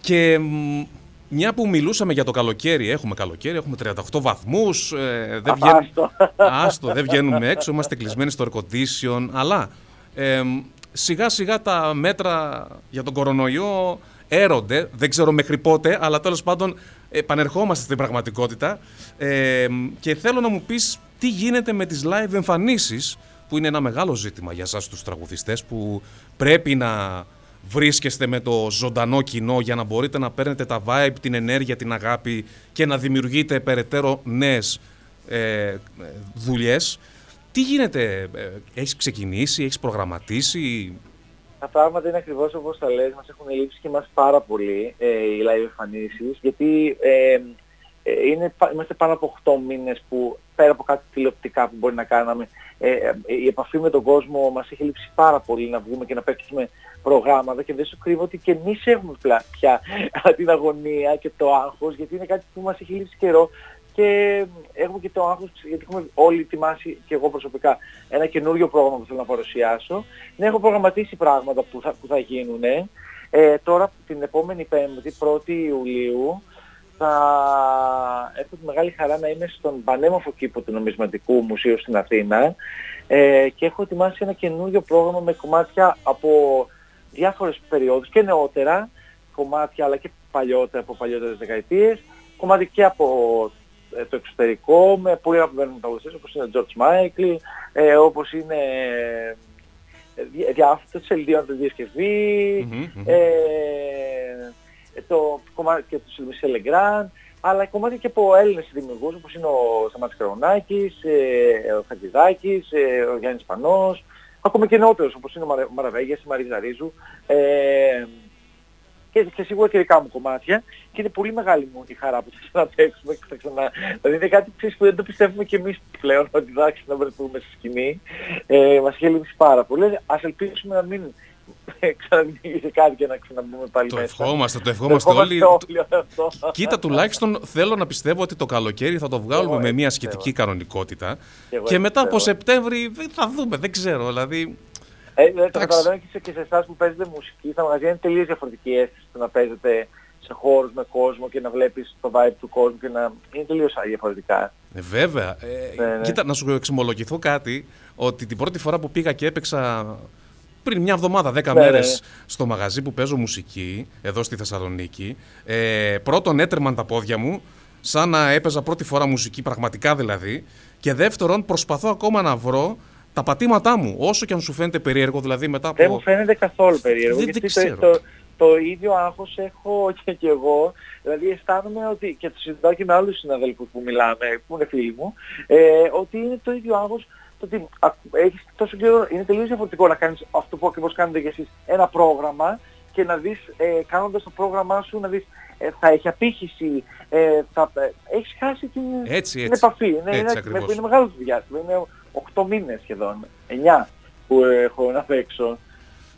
Και μ, μια που μιλούσαμε για το καλοκαίρι, έχουμε καλοκαίρι, έχουμε 38 βαθμούς, ε, δεν, βγαίνουν, Άστο. άστο, δεν βγαίνουμε έξω, είμαστε κλεισμένοι στο air condition, αλλά ε, μ, σιγά σιγά τα μέτρα για τον κορονοϊό έρονται, δεν ξέρω μέχρι πότε, αλλά τέλος πάντων επανερχόμαστε στην πραγματικότητα ε, μ, και θέλω να μου πεις τι γίνεται με τις live εμφανίσεις που είναι ένα μεγάλο ζήτημα για εσάς τους τραγουδιστές που πρέπει να βρίσκεστε με το ζωντανό κοινό για να μπορείτε να παίρνετε τα vibe, την ενέργεια, την αγάπη και να δημιουργείτε περαιτέρω νέες ε, δουλειές. Τι γίνεται, ε, έχεις ξεκινήσει, έχεις προγραμματίσει, Τα πράγματα είναι ακριβώς όπως τα λες, μας έχουν λείψει και μας πάρα πολύ ε, οι live εμφανίσεις, γιατί ε, ε, είναι, πα- είμαστε πάνω από 8 μήνες που πέρα από κάτι τηλεοπτικά που μπορεί να κάναμε, ε, ε, η επαφή με τον κόσμο μας έχει λείψει πάρα πολύ να βγούμε και να παίξουμε προγράμματα και δεν σου κρύβω ότι και εμείς έχουμε πλα- πια την αγωνία και το άγχος, γιατί είναι κάτι που μας έχει λείψει καιρό και έχουμε και το άγχος γιατί έχουμε όλοι ετοιμάσει και εγώ προσωπικά ένα καινούριο πρόγραμμα που θέλω να παρουσιάσω. Ναι, έχω προγραμματίσει πράγματα που θα, που θα γίνουν. Ε, τώρα την επόμενη Πέμπτη, 1η Ιουλίου, θα έχω τη μεγάλη χαρά να είμαι στον πανέμορφο κήπο του Νομισματικού Μουσείου στην Αθήνα ε, και έχω ετοιμάσει ένα καινούριο πρόγραμμα με κομμάτια από διάφορες περιόδους και νεότερα κομμάτια αλλά και παλιότερα από παλιότερες δεκαετίες κομμάτια και από ε, το εξωτερικό με πολύ αγαπημένους τραγουδιστές όπως είναι ο George Michael, ε, όπως είναι ε, δι- διάφορες σελίδια τη διασκευή, ε, το κομμάτι και του Σιλμισέ Λεγκράν, αλλά κομμάτια και από Έλληνες δημιουργούς όπως είναι ο Σταμάτης Καρονάκης, ε, ο Χατζηδάκης, ε, ο Γιάννης Πανός, ακόμα και νεότερος όπως είναι ο Μαρα- Μαραβέγιας, η Μαρίζα Ρίζου, ε, και, και σίγουρα και δικά μου κομμάτια και είναι πολύ μεγάλη μου η χαρά που θα ξαναπαίξουμε και θα ξανά... Δηλαδή είναι κάτι ξέρεις, που δεν το πιστεύουμε και εμείς πλέον ότι θα ξαναβρεθούμε στη σκηνή. Ε, μας είχε λείψει πάρα πολύ. Ας ελπίσουμε να μην ξαναδημιουργήσει κάτι και να ξαναμπούμε πάλι Το μέσα. ευχόμαστε, το ευχόμαστε όλοι. όλοι αυτό. Κοίτα, τουλάχιστον θέλω να πιστεύω ότι το καλοκαίρι θα το βγάλουμε Εγώ με έτσι μια πιστεύω. σχετική κανονικότητα. Και εγώ Και έτσι μετά από πιστεύω. Σεπτέμβρη δεν- θα δούμε, δεν ξέρω. Δηλαδή, Ε, ε, το καταλαβαίνω και σε, και σε εσάς που παίζετε μουσική, στα μαγαζιά είναι τελείως διαφορετική αίσθηση το να παίζετε σε χώρους με κόσμο και να βλέπεις το vibe του κόσμου και να είναι τελείως διαφορετικά. Ε, βέβαια. Ε, Ναι, ναι. Κοίτα, να σου εξομολογηθώ κάτι, ότι την πρώτη φορά που πήγα και έπαιξα πριν μια εβδομάδα, δέκα Ναι, μέρες, στο μαγαζί που παίζω μουσική, εδώ στη Θεσσαλονίκη, ε, πρώτον έτρεμαν τα πόδια μου, σαν να έπαιζα πρώτη φορά μουσική, πραγματικά δηλαδή, και δεύτερον προσπαθώ ακόμα να βρω τα πατήματά μου, όσο και αν σου φαίνεται περίεργο, δηλαδή μετά από... Δεν μου φαίνεται καθόλου περίεργο. Δεν- γιατί δεν το, ξέρω. το, το ίδιο άγχος έχω και, και εγώ. Δηλαδή αισθάνομαι ότι, και το συζητάω και με άλλους συναδέλφους που μιλάμε, που είναι φίλοι μου, ε, ότι είναι το ίδιο άγχος το ότι α, έχεις τόσο καιρό, είναι τελείως διαφορετικό να κάνεις αυτό που ακριβώς κάνετε και εσείς, ένα πρόγραμμα και να δεις, ε, κάνοντας το πρόγραμμά σου, να δεις ε, θα έχει απήχηση, ε, θα, ε, έχεις χάσει την, Έτσι, την έτσι. επαφή. Είναι, Έτσι είναι, ακριβώς. είναι μεγάλος το διάστημα, είναι 8 μήνες σχεδόν, 9 που έχω να παίξω.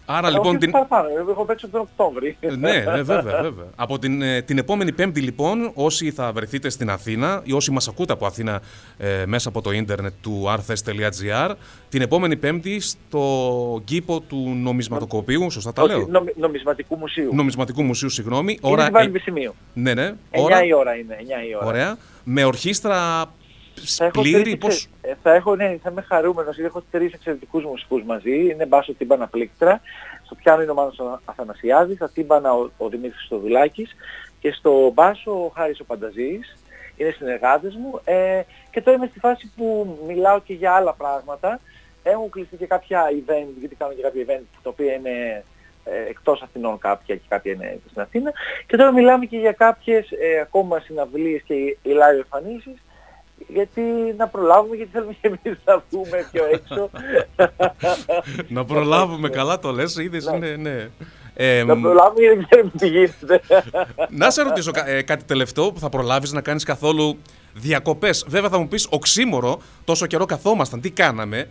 Άρα Αλλά λοιπόν όχι την... παραπάνω, έχω παίξει τον Οκτώβρη. ναι, ναι, βέβαια, βέβαια. Από την, ε, την επόμενη Πέμπτη, λοιπόν, όσοι θα βρεθείτε στην Αθήνα ή όσοι μας ακούτε από Αθήνα ε, μέσα από το ίντερνετ του arthes.gr, την επόμενη Πέμπτη στο κήπο του νομισματοκοπίου, σωστά τα Όχι, λέω; νομι- νομισματικού μουσείου. Νομισματικού Μουσείου, συγγνώμη. Είναι Ώρα, του Πανεπιστημίου. ναι, ναι. 9 Ώρα, η ώρα είναι, 9 η ώρα. ωραία. Με ορχήστρα Θα έχω, πλήρη, τρεις πώς... εξε- ε, θα έχω, ναι, θα είμαι χαρούμενος, γιατί έχω τρεις εξαιρετικούς μουσικούς μαζί. Είναι μπάσο τύμπανα πλήκτρα, στο πιάνο είναι ο Μάνος Α- Αθανασιάδης, στα τύμπανα ο, ο Δημήτρης Στοδουλάκης και στο μπάσο ο Χάρης ο Πανταζής. Είναι συνεργάτες μου ε, και τώρα είμαι στη φάση που μιλάω και για άλλα πράγματα. Έχουν κλειστεί και κάποια event, γιατί κάνω και κάποια event τα οποία είναι ε, εκτός Αθηνών κάποια και κάποια είναι στην Αθήνα. Και τώρα μιλάμε και για κάποιες ε, ακόμα συναυλίες και live εμφανίσεις γιατί να προλάβουμε, γιατί θέλουμε και εμείς να βγούμε πιο έξω. να προλάβουμε καλά το λες, είδες, Ναι. ναι, ναι. Ε, να προλάβουμε γιατί δεν ξέρουμε τι γίνεται. Να σε ρωτήσω κα- ε, κάτι τελευταίο που θα προλάβεις να κάνεις καθόλου διακοπές. Βέβαια θα μου πεις οξύμορο, τόσο καιρό καθόμασταν, τι κάναμε.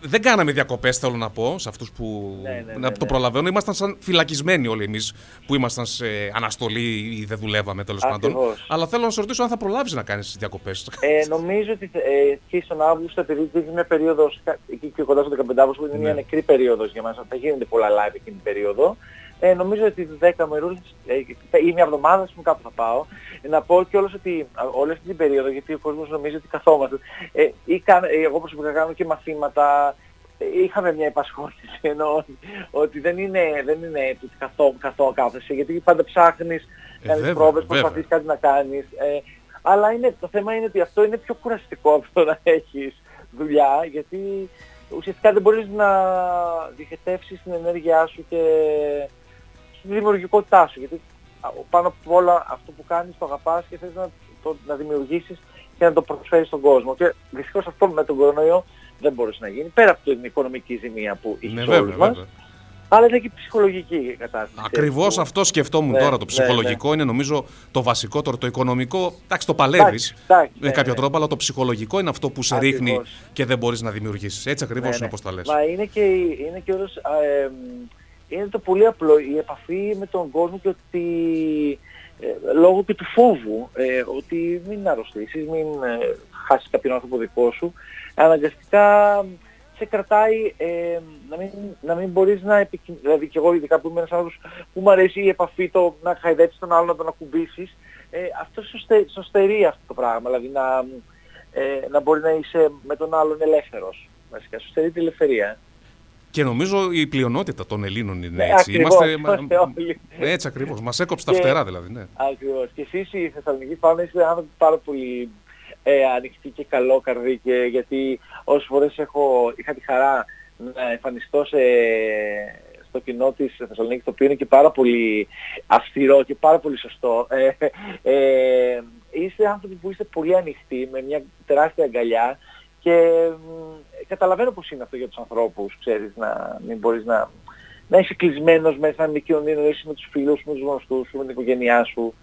Δεν κάναμε διακοπές θέλω να πω, σε αυτούς που Ναι, ναι, να ναι, το ναι. προλαβαίνω. Ήμασταν σαν φυλακισμένοι όλοι εμείς που ήμασταν σε αναστολή ή δεν δουλεύαμε τέλος πάντων. Ακριβώς. Αλλά θέλω να σε ρωτήσω αν θα προλάβεις να κάνεις διακοπές. Ε, νομίζω ότι ε, και στον Αύγουστο, επειδή είναι μια περίοδος, κα- εκεί και κοντά στο 15 Αύγουστο, που είναι Ναι. μια νεκρή περίοδος για μας, θα γίνονται πολλά live εκείνη την περίοδο. Ε, νομίζω ότι 10 μερούλες ε, ή μια εβδομάδα, ας πούμε, κάπου θα πάω. Ε, να πω κιόλας ότι α, όλη αυτή την περίοδο, γιατί ο κόσμος νομίζει ότι καθόμαστε, ε, ή κάν- ε, εγώ προσωπικά κάνω και μαθήματα, ε, είχαμε μια επασχόληση, ενώ ότι δεν είναι, δεν είναι έτσι ότι καθό, καθό κάθεσαι, γιατί πάντα ψάχνεις, Ε, κάνεις βέβαια, πρόβες, βέβαια. προσπαθείς κάτι να κάνεις. Ε, αλλά είναι, το θέμα είναι ότι αυτό είναι πιο κουραστικό από το να έχεις δουλειά, γιατί ουσιαστικά δεν μπορείς να διοχετεύσεις την ενέργειά σου και στη δημιουργικότητά σου. Γιατί α, πάνω από όλα αυτό που κάνεις το αγαπάς και θες να, το, να δημιουργήσεις και να το προσφέρεις στον κόσμο. Και δυστυχώς αυτό με τον κορονοϊό δεν μπορούσε να γίνει, πέρα από την οικονομική ζημία που είχε Ναι, σε όλους βέβαια, μας. βέβαια. Αλλά είναι και η ψυχολογική κατάσταση. Ακριβώς που- αυτό σκεφτόμουν Ναι, τώρα. Το ναι, ψυχολογικό είναι νομίζω το βασικότερο. Το οικονομικό, εντάξει, το παλεύεις Εντάξει, εντάξει, με ναι, κάποιο ναι. τρόπο, αλλά το ψυχολογικό είναι αυτό που σε Ακριβώς. ρίχνει και δεν μπορείς να δημιουργήσεις. Έτσι ακριβώς Ναι, είναι ναι. όπως τα λες. Μα είναι και, είναι και όλος, α, εμ, είναι το πολύ απλό, η επαφή με τον κόσμο και ότι ε, λόγω και του φόβου, ε, ότι μην αρρωστήσεις, μην ε, χάσεις κάποιον άνθρωπο δικό σου, αναγκαστικά σε κρατάει ε, να, μην, να μην μπορείς να επικοινωνήσεις, δηλαδή και εγώ ειδικά που είμαι ένας άνθρωπος που μου αρέσει η επαφή, το να χαϊδέψεις τον άλλον, να τον ακουμπήσεις, ε, αυτό σου, στε, σου στερεί αυτό το πράγμα, δηλαδή να, ε, να μπορεί να είσαι με τον άλλον ελεύθερος. Βασικά, σου στερεί την ελευθερία. Και νομίζω η πλειονότητα των Ελλήνων είναι Ναι, έτσι. ακριβώς, είμαστε όλοι. Έτσι ακριβώς. Μας έκοψε τα Και- φτερά δηλαδή. Ναι. Ακριβώς. Και εσείς οι Θεσσαλονικοί πάνω είστε άνθρωποι πάρα πολύ ε, ανοιχτοί και καλό καρδί και γιατί όσες φορές έχω, είχα τη χαρά να εμφανιστώ σε, στο κοινό της Θεσσαλονίκης το οποίο είναι και πάρα πολύ αυστηρό και πάρα πολύ σωστό. Ε, ε, είστε άνθρωποι που είστε πολύ ανοιχτοί με μια τεράστια αγκαλιά και μ, καταλαβαίνω πως είναι αυτό για τους ανθρώπους, ξέρεις, να μην μπορείς να, να είσαι κλεισμένος μέσα, να μην κοινωνήσεις με τους φίλους σου, με τους γνωστούς σου, με την οικογένειά σου.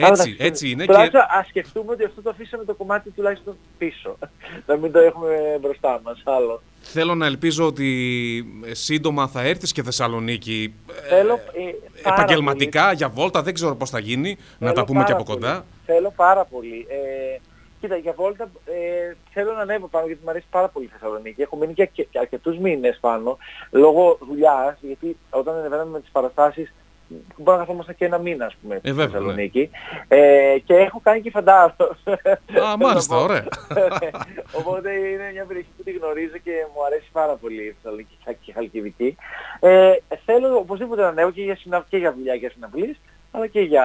Αλλά Έτσι, εντάξει, έτσι είναι. Και Τουλάχιστον ας σκεφτούμε ότι αυτό το αφήσαμε το κομμάτι τουλάχιστον πίσω. να μην το έχουμε μπροστά μας άλλο. θέλω να ελπίζω ότι ε, σύντομα θα έρθεις και Θεσσαλονίκη. ε, Θέλω ε, πάρα Επαγγελματικά για βόλτα, δεν ξέρω πώς θα γίνει. Να Θέλω τα πούμε και πάρα από πολύ. κοντά. Θέλω πάρα πολύ. Ε, κοίτα, για βόλτα ε, θέλω να ανέβω πάνω γιατί μου αρέσει πάρα πολύ η Θεσσαλονίκη. Έχω μείνει και αρκε- αρκετούς μήνες πάνω λόγω δουλειάς, γιατί όταν ανεβαίναμε με τις παραστάσεις μπορεί να καθόμαστε και ένα μήνα, ας πούμε, Ε, στη βέβαια, ναι. Θεσσαλονίκη. Ε, και έχω κάνει και φαντάρο. Α, μάλιστα, ωραία. Οπότε είναι μια περιοχή που τη γνωρίζω και μου αρέσει πάρα πολύ η Θεσσαλονίκη και η Χαλκιδική. Ε, θέλω οπωσδήποτε να ανέβω και για, συνα... και για δουλειά και για συναυλίες, αλλά και για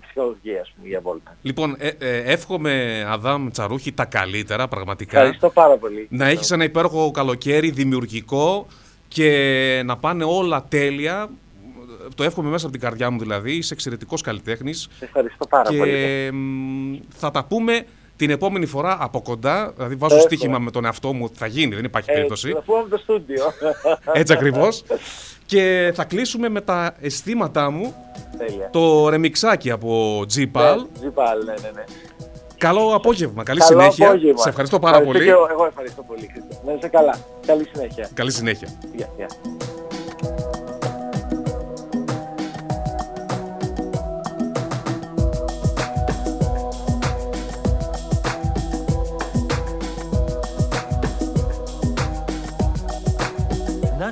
ψυχολογία, ας πούμε, για βόλτα. Λοιπόν, ε, ε, εύχομαι, Αδάμ Τσαρούχη, τα καλύτερα, πραγματικά. Ευχαριστώ πάρα πολύ. Να έχεις ένα υπέροχο καλοκαίρι, δημιουργικό και να πάνε όλα τέλεια. Το εύχομαι μέσα από την καρδιά μου δηλαδή. Είσαι εξαιρετικός καλλιτέχνης. Ευχαριστώ πάρα και πολύ. μ, θα τα πούμε την επόμενη φορά από κοντά. Δηλαδή βάζω Εύχομαι. στοίχημα με τον εαυτό μου. Θα γίνει, δεν υπάρχει Ε, περίπτωση. θα πούμε από το στούντιο. Έτσι ακριβώς. και θα κλείσουμε με τα αισθήματά μου. Τέλεια. Το ρεμιξάκι από G-Pal. Τζιπάλ, ναι, ναι, ναι. Καλό απόγευμα. Καλή Καλό συνέχεια. απόγευμα. Σε ευχαριστώ πάρα πολύ. και εγώ, εγώ ευχαριστώ πολύ. Χρήστο. Να είσαι καλά. Καλή συνέχεια. Καλή συνέχεια. Γεια, γεια.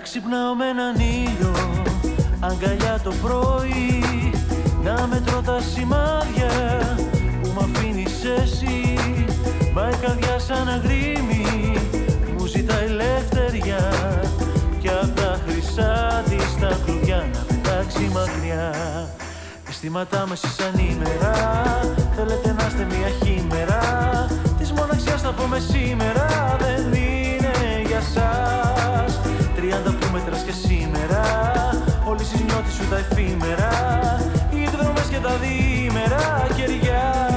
Ξυπνάω με έναν ήλιο Αγκαλιά το πρωί. Να μετρώ τα σημάδια Που μ' αφήνεις εσύ. Μα η καρδιά σαν αγρίμι Μου ζητάει ελευθεριά Κι απ' τα χρυσά της τα κλουβιά Να πετάξει μακριά. Αισθήματά μας σαν ημέρα Θέλετε να είστε μια χήμερα. Της μοναξιάς θα πούμε σήμερα Δεν είναι για σας Τριάντα που μέτρας και σήμερα. Όλοι στις νιώτες σου τα εφήμερα. Οι εκδρομές και τα διήμερα. Κεριά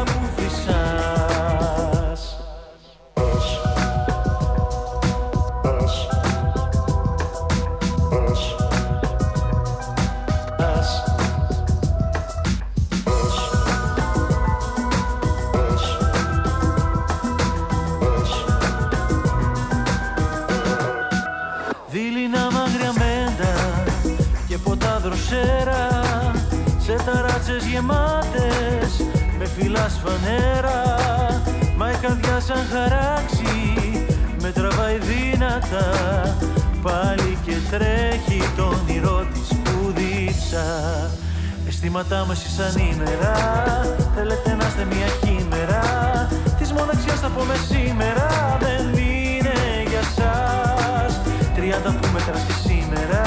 με φυλάς φανέρα Μα η καρδιά σαν χαράξει με τραβάει δυνατά Πάλι και τρέχει το όνειρό της που δίψα Αισθήματά μας σαν ημέρα Θέλετε να είστε μια χήμερα Της μοναξιάς θα πούμε σήμερα. Δεν είναι για σας. Τριάντα που μέτρας και σήμερα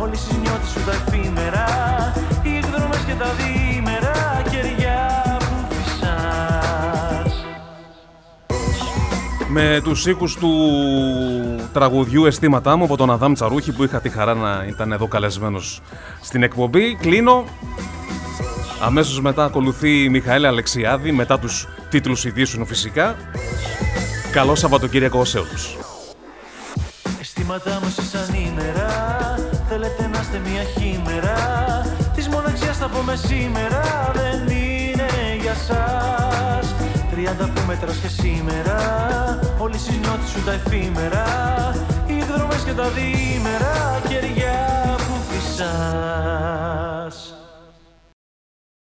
Όλοι στις νιώτες σου τα εφήμερα. Οι εκδρομές και τα διήμερα Με τους ήχους του τραγουδιού αισθήματά μου από τον Αδάμ Τσαρούχη που είχα τη χαρά να ήταν εδώ καλεσμένος στην εκπομπή. Κλείνω. Αμέσως μετά ακολουθεί η Μιχαέλα Αλεξιάδη μετά τους τίτλους ειδήσεων φυσικά. Καλό Σαββατοκύριακο σε όλους. Αισθήματά μας σαν ημέρα Θέλετε να είστε μια χήμερα Της μοναξιάς θα πούμε σήμερα Δεν είναι για σας Τριάντα που μετράς και σήμερα. Όλοι συνότι σου τα εφήμερα. Οι δρόμες και τα διήμερα. Κεριά που φυσάς.